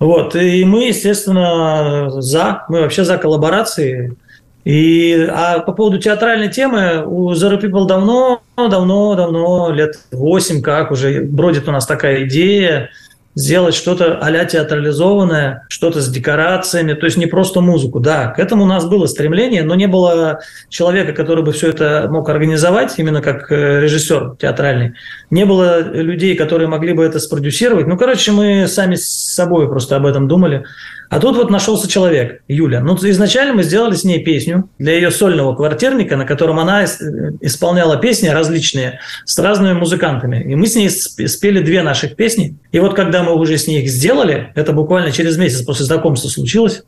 Вот. И мы, естественно, за. Мы вообще за коллаборации. И, а по поводу театральной темы, у Zero People давно, давно, давно, лет 8 как уже бродит у нас такая идея сделать что-то а-ля театрализованное, что-то с декорациями, то есть не просто музыку. Да, к этому у нас было стремление, но не было человека, который бы все это мог организовать, именно как э, режиссер театральный. Не было людей, которые могли бы это спродюсировать. Ну, короче, мы сами с собой просто об этом думали. А тут вот нашелся человек, Юля. Ну, изначально мы сделали с ней песню для ее сольного квартирника, на котором она ис- исполняла песни различные с разными музыкантами. И мы с ней сп- спели две наших песни. И вот когда мы уже с ней их сделали, это буквально через месяц после знакомства случилось,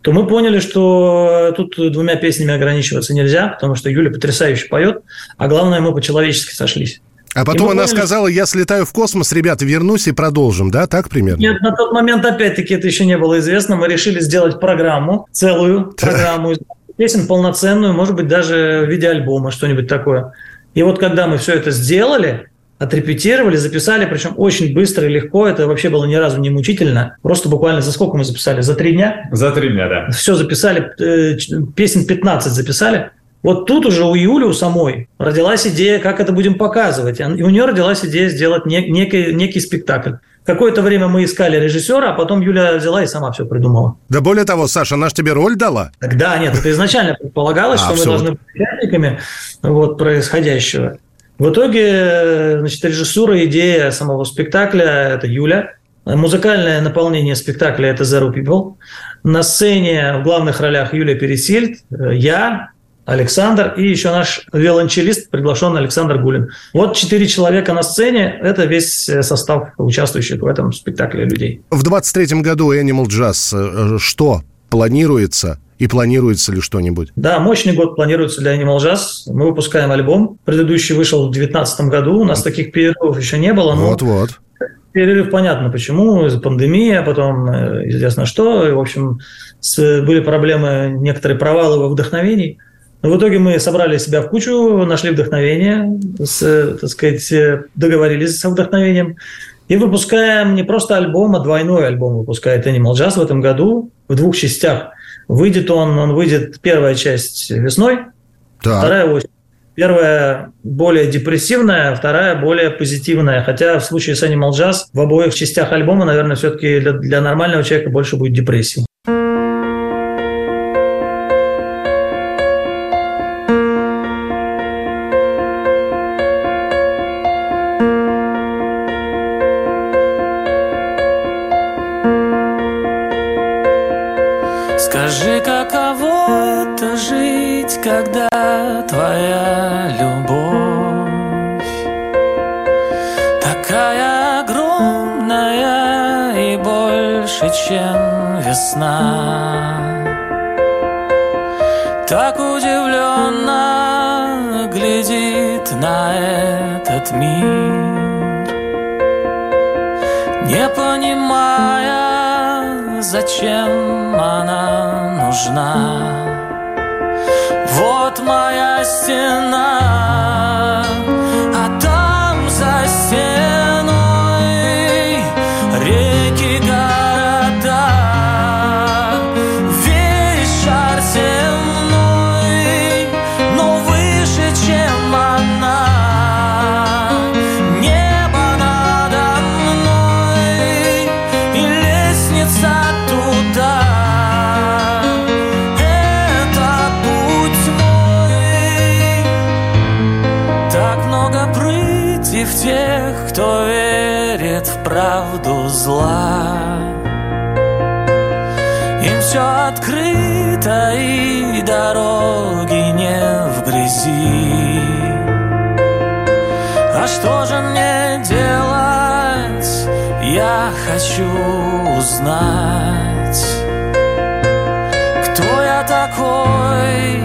то мы поняли, что тут двумя песнями ограничиваться нельзя, потому что Юля потрясающе поет, а главное, мы по-человечески сошлись. А потом она поняли, сказала, я слетаю в космос, ребята, вернусь и продолжим, да? Так примерно? Нет, на тот момент, опять-таки, это еще не было известно. Мы решили сделать программу, целую программу из песен, полноценную, может быть, даже в виде альбома, что-нибудь такое. И вот когда мы все это сделали, отрепетировали, записали, причем очень быстро и легко, это вообще было ни разу не мучительно. Просто буквально за сколько мы записали? За три дня? За три дня, да. Все записали, э, песен 15 записали. Вот тут уже у Юли, у самой, родилась идея, как это будем показывать. И у нее родилась идея сделать не- некий, некий спектакль. Какое-то время мы искали режиссера, а потом Юля взяла и сама все придумала. Да более того, Саша, она ж тебе роль дала? Так да, нет, это изначально предполагалось, А, что мы должны быть участниками вот, происходящего. В итоге, значит, режиссура, идея самого спектакля – это Юля. Музыкальное наполнение спектакля – это Zero People. На сцене в главных ролях Юлия Пересильд, э, я, Александр и еще наш виолончелист, приглашенный Александр Гулин. Вот четыре человека на сцене – это весь э, состав участвующих в этом спектакле людей. В 23-м году Animal Jazz э, что планируется? И планируется ли что-нибудь? Да, мощный год планируется для Animal Jazz. Мы выпускаем альбом. Предыдущий вышел в 2019 году. У нас таких перерывов еще не было. Но Вот-вот. перерыв понятно почему. Из-за пандемии, а потом э, известно что. В общем, были проблемы, некоторые провалы во вдохновении. Но в итоге мы собрали себя в кучу, нашли вдохновение, с, так сказать, э, договорились со вдохновением. И выпускаем не просто альбом, а двойной альбом выпускает Animal Jazz в этом году в двух частях. Выйдет он, он выйдет первая часть весной, вторая осень. Первая более депрессивная, вторая более позитивная. Хотя в случае с Animal Jazz в обоих частях альбома, наверное, все-таки для, для нормального человека больше будет депрессии. Понимая, зачем узнать, кто я такой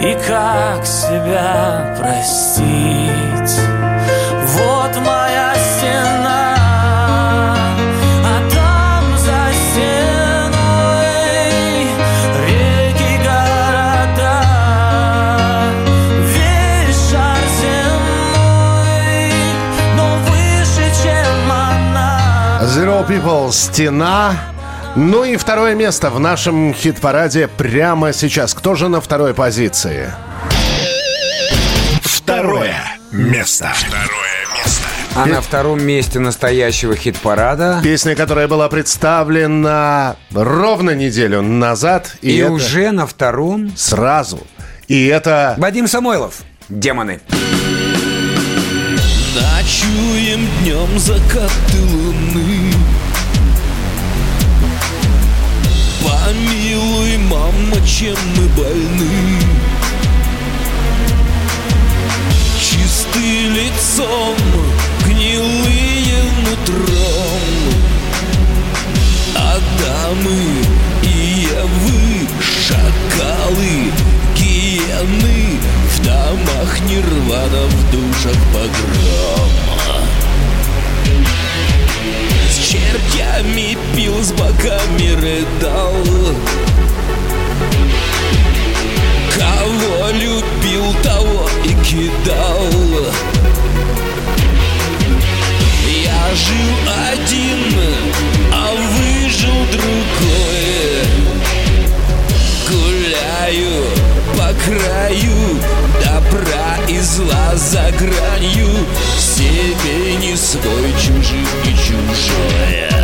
и как себя простить. Hello People, «Стена». Ну и второе место в нашем хит-параде прямо сейчас. Кто же на второй позиции? Второе место. Второе место. А на втором месте настоящего хит-парада... Песня, которая была представлена ровно неделю назад. И, это уже на втором... Сразу. И это... Вадим Самойлов. «Демоны». Ночуем днем закаты луны Мама, чем мы больны? Чисты лицом, гнилые нутром. Адамы и Евы, шакалы, гиены В домах нирвана, в душах погрома. С чертями пил, с боками рыдал Кого любил, того и кидал. Я жил один, а выжил другой. Гуляю по краю Добра и зла за гранью. Себе не свой, чужим и чужое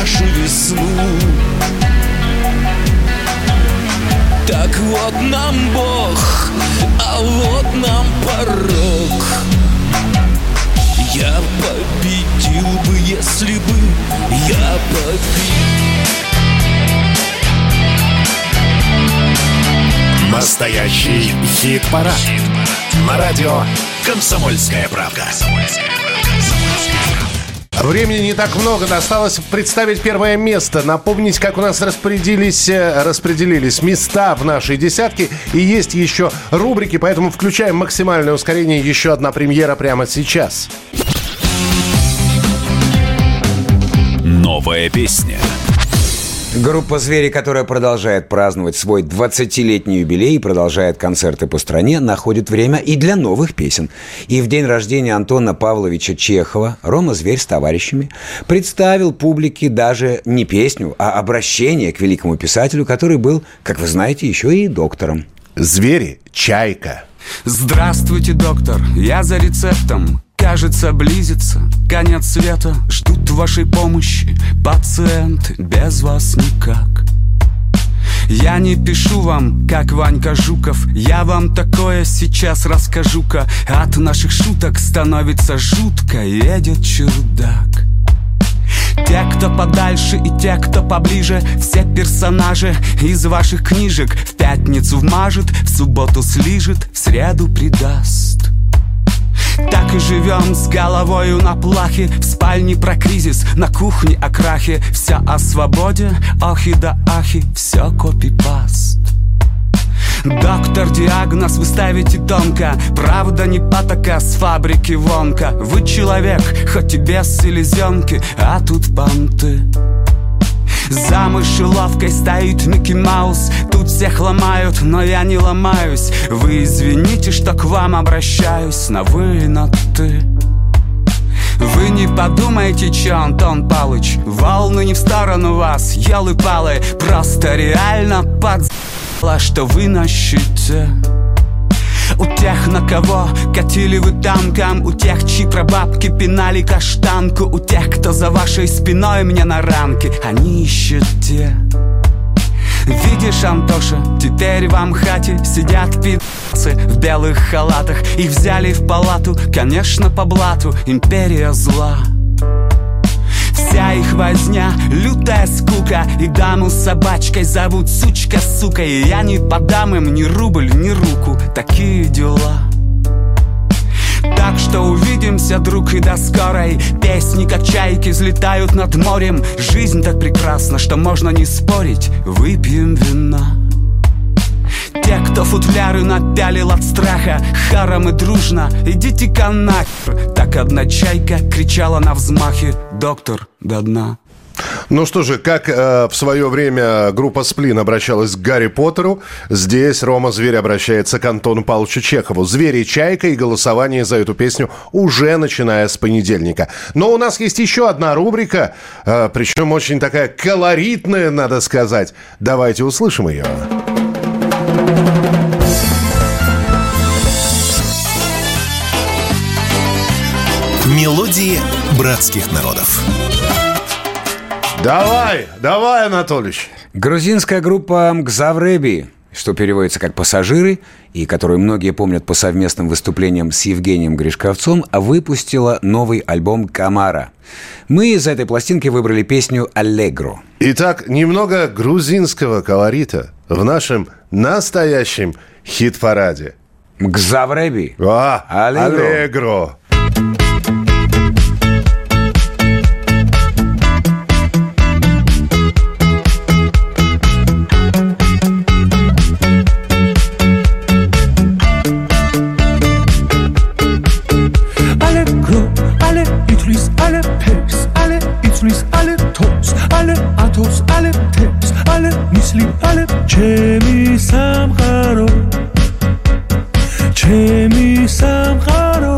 нашу весну Так вот нам Бог, а вот нам порог Я победил бы, если бы я победил Настоящий хит-парад. На радио «Комсомольская правда». Времени не так много, досталось представить первое место, напомнить, как у нас распорядились, э, распределились места в нашей десятке, и есть еще рубрики, поэтому включаем максимальное ускорение, еще одна премьера прямо сейчас. Новая песня. Группа «Звери», которая продолжает праздновать свой 20-летний юбилей и продолжает концерты по стране, находит время и для новых песен. И в день рождения Антона Павловича Чехова Рома Зверь с товарищами представил публике даже не песню, а обращение к великому писателю, который был, как вы знаете, еще и доктором. «Звери. Чайка». Здравствуйте, доктор, я за рецептом Кажется, близится. Конец света Ждут вашей помощи пациенты Без вас никак. Я не пишу вам, как Ванька Жуков. Я вам такое сейчас расскажу-ка. От наших шуток становится жутко Едет чудак те, кто подальше и те, кто поближе Все персонажи из ваших книжек В пятницу вмажет, в субботу слижет В среду предаст так и живем с головою на плахе В спальне про кризис, на кухне о крахе. Все о свободе, охи да ахи Все копипаст. Доктор, диагноз вы ставите тонко. Правда не патока с фабрики вонка. Вы человек, хоть и без селезенки А тут понты за мышеловкой стоит Микки Маус. Тут всех ломают, но я не ломаюсь Вы извините, что к вам обращаюсь. На вы и на ты вы не подумайте, че, Антон Палыч Волны не в сторону вас, елы-палы Просто реально подзало, что вы на щите у тех, на кого катили вы танком У тех, чьи прабабки пинали каштанку У тех, кто за вашей спиной мне на рамке. Они ищете Видишь, Антоша, теперь в Амхате Сидят пи***цы в белых халатах. Их взяли в палату, конечно, по блату Империя зла возня, лютая скука И даму с собачкой зовут сучка, сука. И я не подам им ни рубль, ни руку. Такие дела. Так что увидимся, друг, и до скорой. Песни, как чайки, взлетают над морем. Жизнь так прекрасна, что можно не спорить. Выпьем вина те, кто футляры напялил от страха Харом и дружно, идите-ка нахер Так одна чайка кричала на взмахе Доктор, до дна ну что же, как э, в свое время группа «Сплин» обращалась к Гарри Поттеру, здесь Рома Зверь обращается к Антону Павловичу Чехову. «Зверь и чайка» и голосование за эту песню уже начиная с понедельника. Но у нас есть еще одна рубрика, э, причем очень такая колоритная, надо сказать. Давайте услышим ее. Мелодии братских народов. Давай, давай, Анатольевич. Грузинская группа «Мгзавреби», что переводится как «пассажиры», и которую многие помнят по совместным выступлениям с Евгением Гришковцом, выпустила новый альбом «Камара». Мы из этой пластинки выбрали песню «Аллегро». Итак, немного грузинского колорита в нашем настоящем хит-параде. «Мгзавреби». А, «Аллегро». «Аллегро». ალებ ჩემი სამყარო ჩემი სამყარო.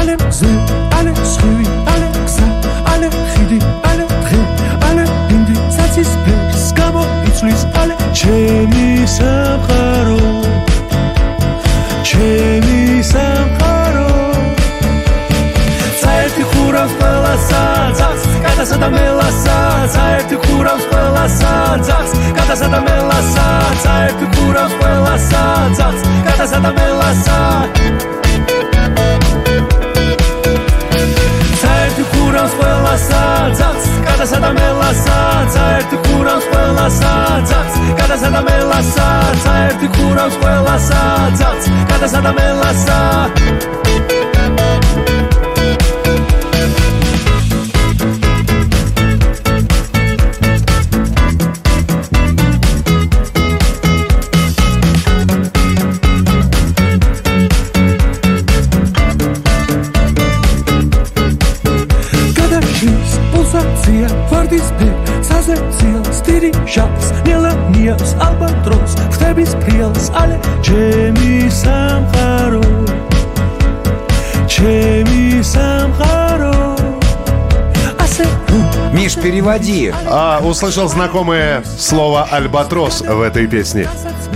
ალებ ზე ალებ სხივი ალებ გზა ალებ ხიდი ალებ დღე ალებ დინდი საცის ფერს გამოიწვის ალებ ჩემი სამყარო. გადასადა მელასაც აერთი ხურავს ყველასაც ძახს გადასადა მელასაც აერთი ხურავს ყველასაც ძახს გადასადა მელასაც. ქურავს ყველასაც აქვს გადასადა მელასაც აერთი ქურავს ყველასაც აქვს გადასადა მელასაც აერთი ქურავს ყველასაც აქვს გადასადა მელასაც без приелс, але че ми сам харо, че. Миш, переводи. А, услышал знакомое слово «альбатрос» в этой песне,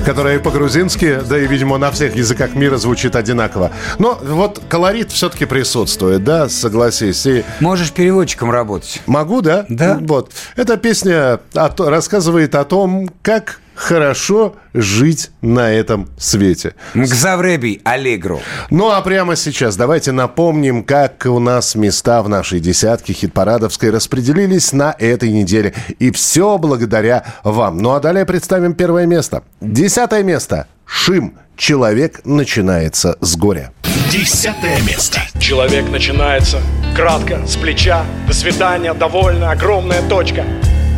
которое по-грузински, да и, видимо, на всех языках мира звучит одинаково. Но вот колорит все-таки присутствует, да, согласись. И... Можешь переводчиком работать. Могу, да? Да. Вот. Эта песня от... рассказывает о том, как хорошо жить на этом свете. Мгзавреби Аллегро. Ну а прямо сейчас давайте напомним, как у нас места в нашей десятке хит-парадовской распределились на этой неделе. И все благодаря вам. Ну а далее представим первое место. Десятое место. Шим. Человек начинается с горя. Десятое место. Человек начинается кратко, с плеча. До свидания, довольно, огромная точка.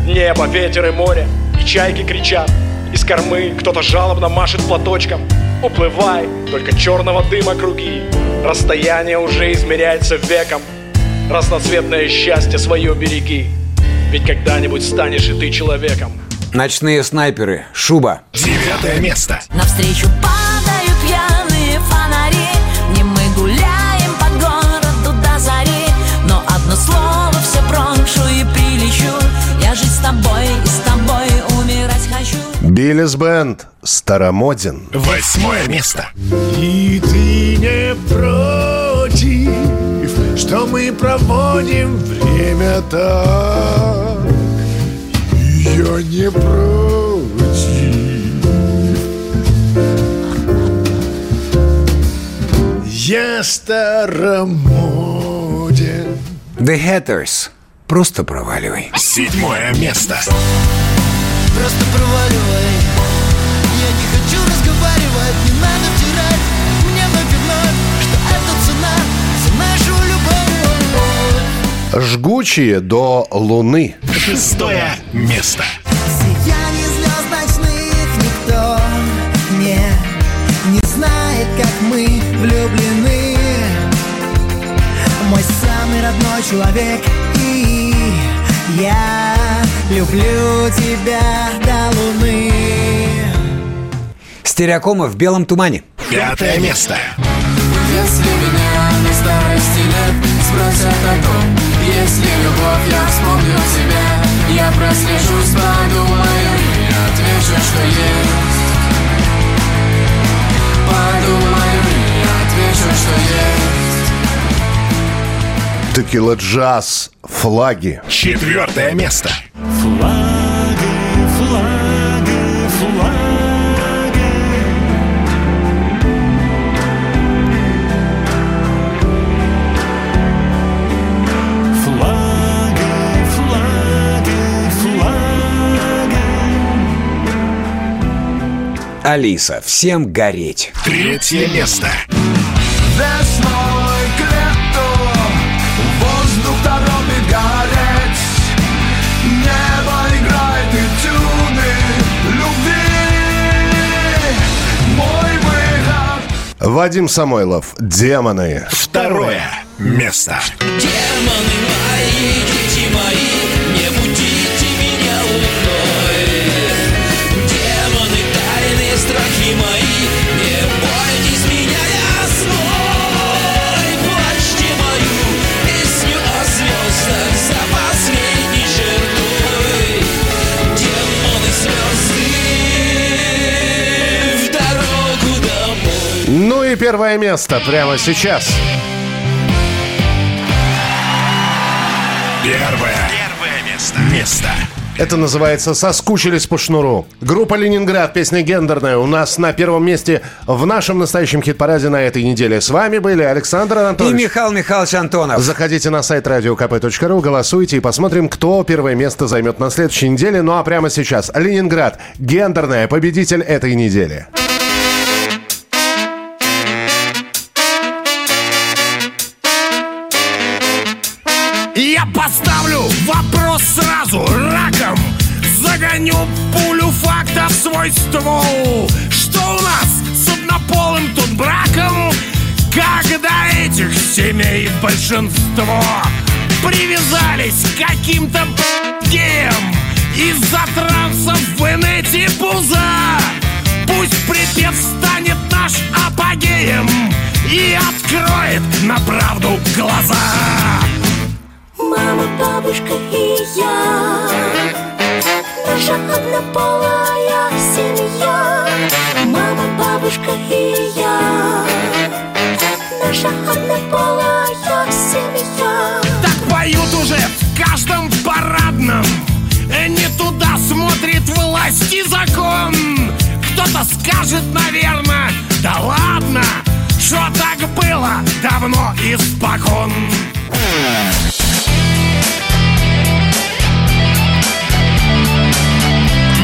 Небо, ветер и море, и чайки кричат. Из кормы кто-то жалобно машет платочком Уплывай, только черного дыма круги Расстояние уже измеряется веком Разноцветное счастье свое береги Ведь когда-нибудь станешь и ты человеком Ночные снайперы. Шуба. Девятое место. Навстречу падают жить с тобой и с тобой умирать хочу Биллис Бенд. Старомоден. Восьмое место. И ты не против, что мы проводим время так. И я не против. Я старомоден. The Hatters. Просто проваливай. Седьмое место. Просто проваливай Я не хочу разговаривать, не надо втирать Мне вновь и вновь, что это цена За нашу любовь Жгучие до луны. Шестое место. Сияние звезд ночных никто не, не знает, как мы влюблены Мой самый родной человек я люблю тебя до луны Стереокома в белом тумане. Пятое место. Если меня на старости лет спросят о том, есть ли любовь, я вспомню тебя. Я прослежусь, подумаю и отвечу, что есть. Подумаю и отвечу, что есть. Текила джаз. Флаги. Четвертое место. Флаги, флаги, флаги. Флаги, флаги, флаги. Алиса, всем гореть. Третье место. Весной к Вадим Самойлов. Демоны. Второе место. Демоны мои, и первое место прямо сейчас. Первое. Первое место. Место. Это называется «Соскучились по шнуру». Группа «Ленинград», песня гендерная. У нас на первом месте в нашем настоящем хит-параде на этой неделе. С вами были Александр И Анатольевич. Михаил Михайлович Антонов. Заходите на сайт radiokp.ru, голосуйте и посмотрим, кто первое место займет на следующей неделе. Ну а прямо сейчас Ленинград, гендерная, победитель этой недели. Загоню пулю факта в свой ствол. Что у нас с однополым тут браком? Когда этих семей большинство Привязались к каким-то геям Из-за трансов в инете пуза Пусть припев станет наш апогеем И откроет на правду глаза. Мама, бабушка и я Наша однополая семья. Мама, бабушка и я. Наша однополая семья. Так поют уже в каждом парадном. Не туда смотрит власть и закон. Кто-то скажет, наверное, да ладно Что так было давно испокон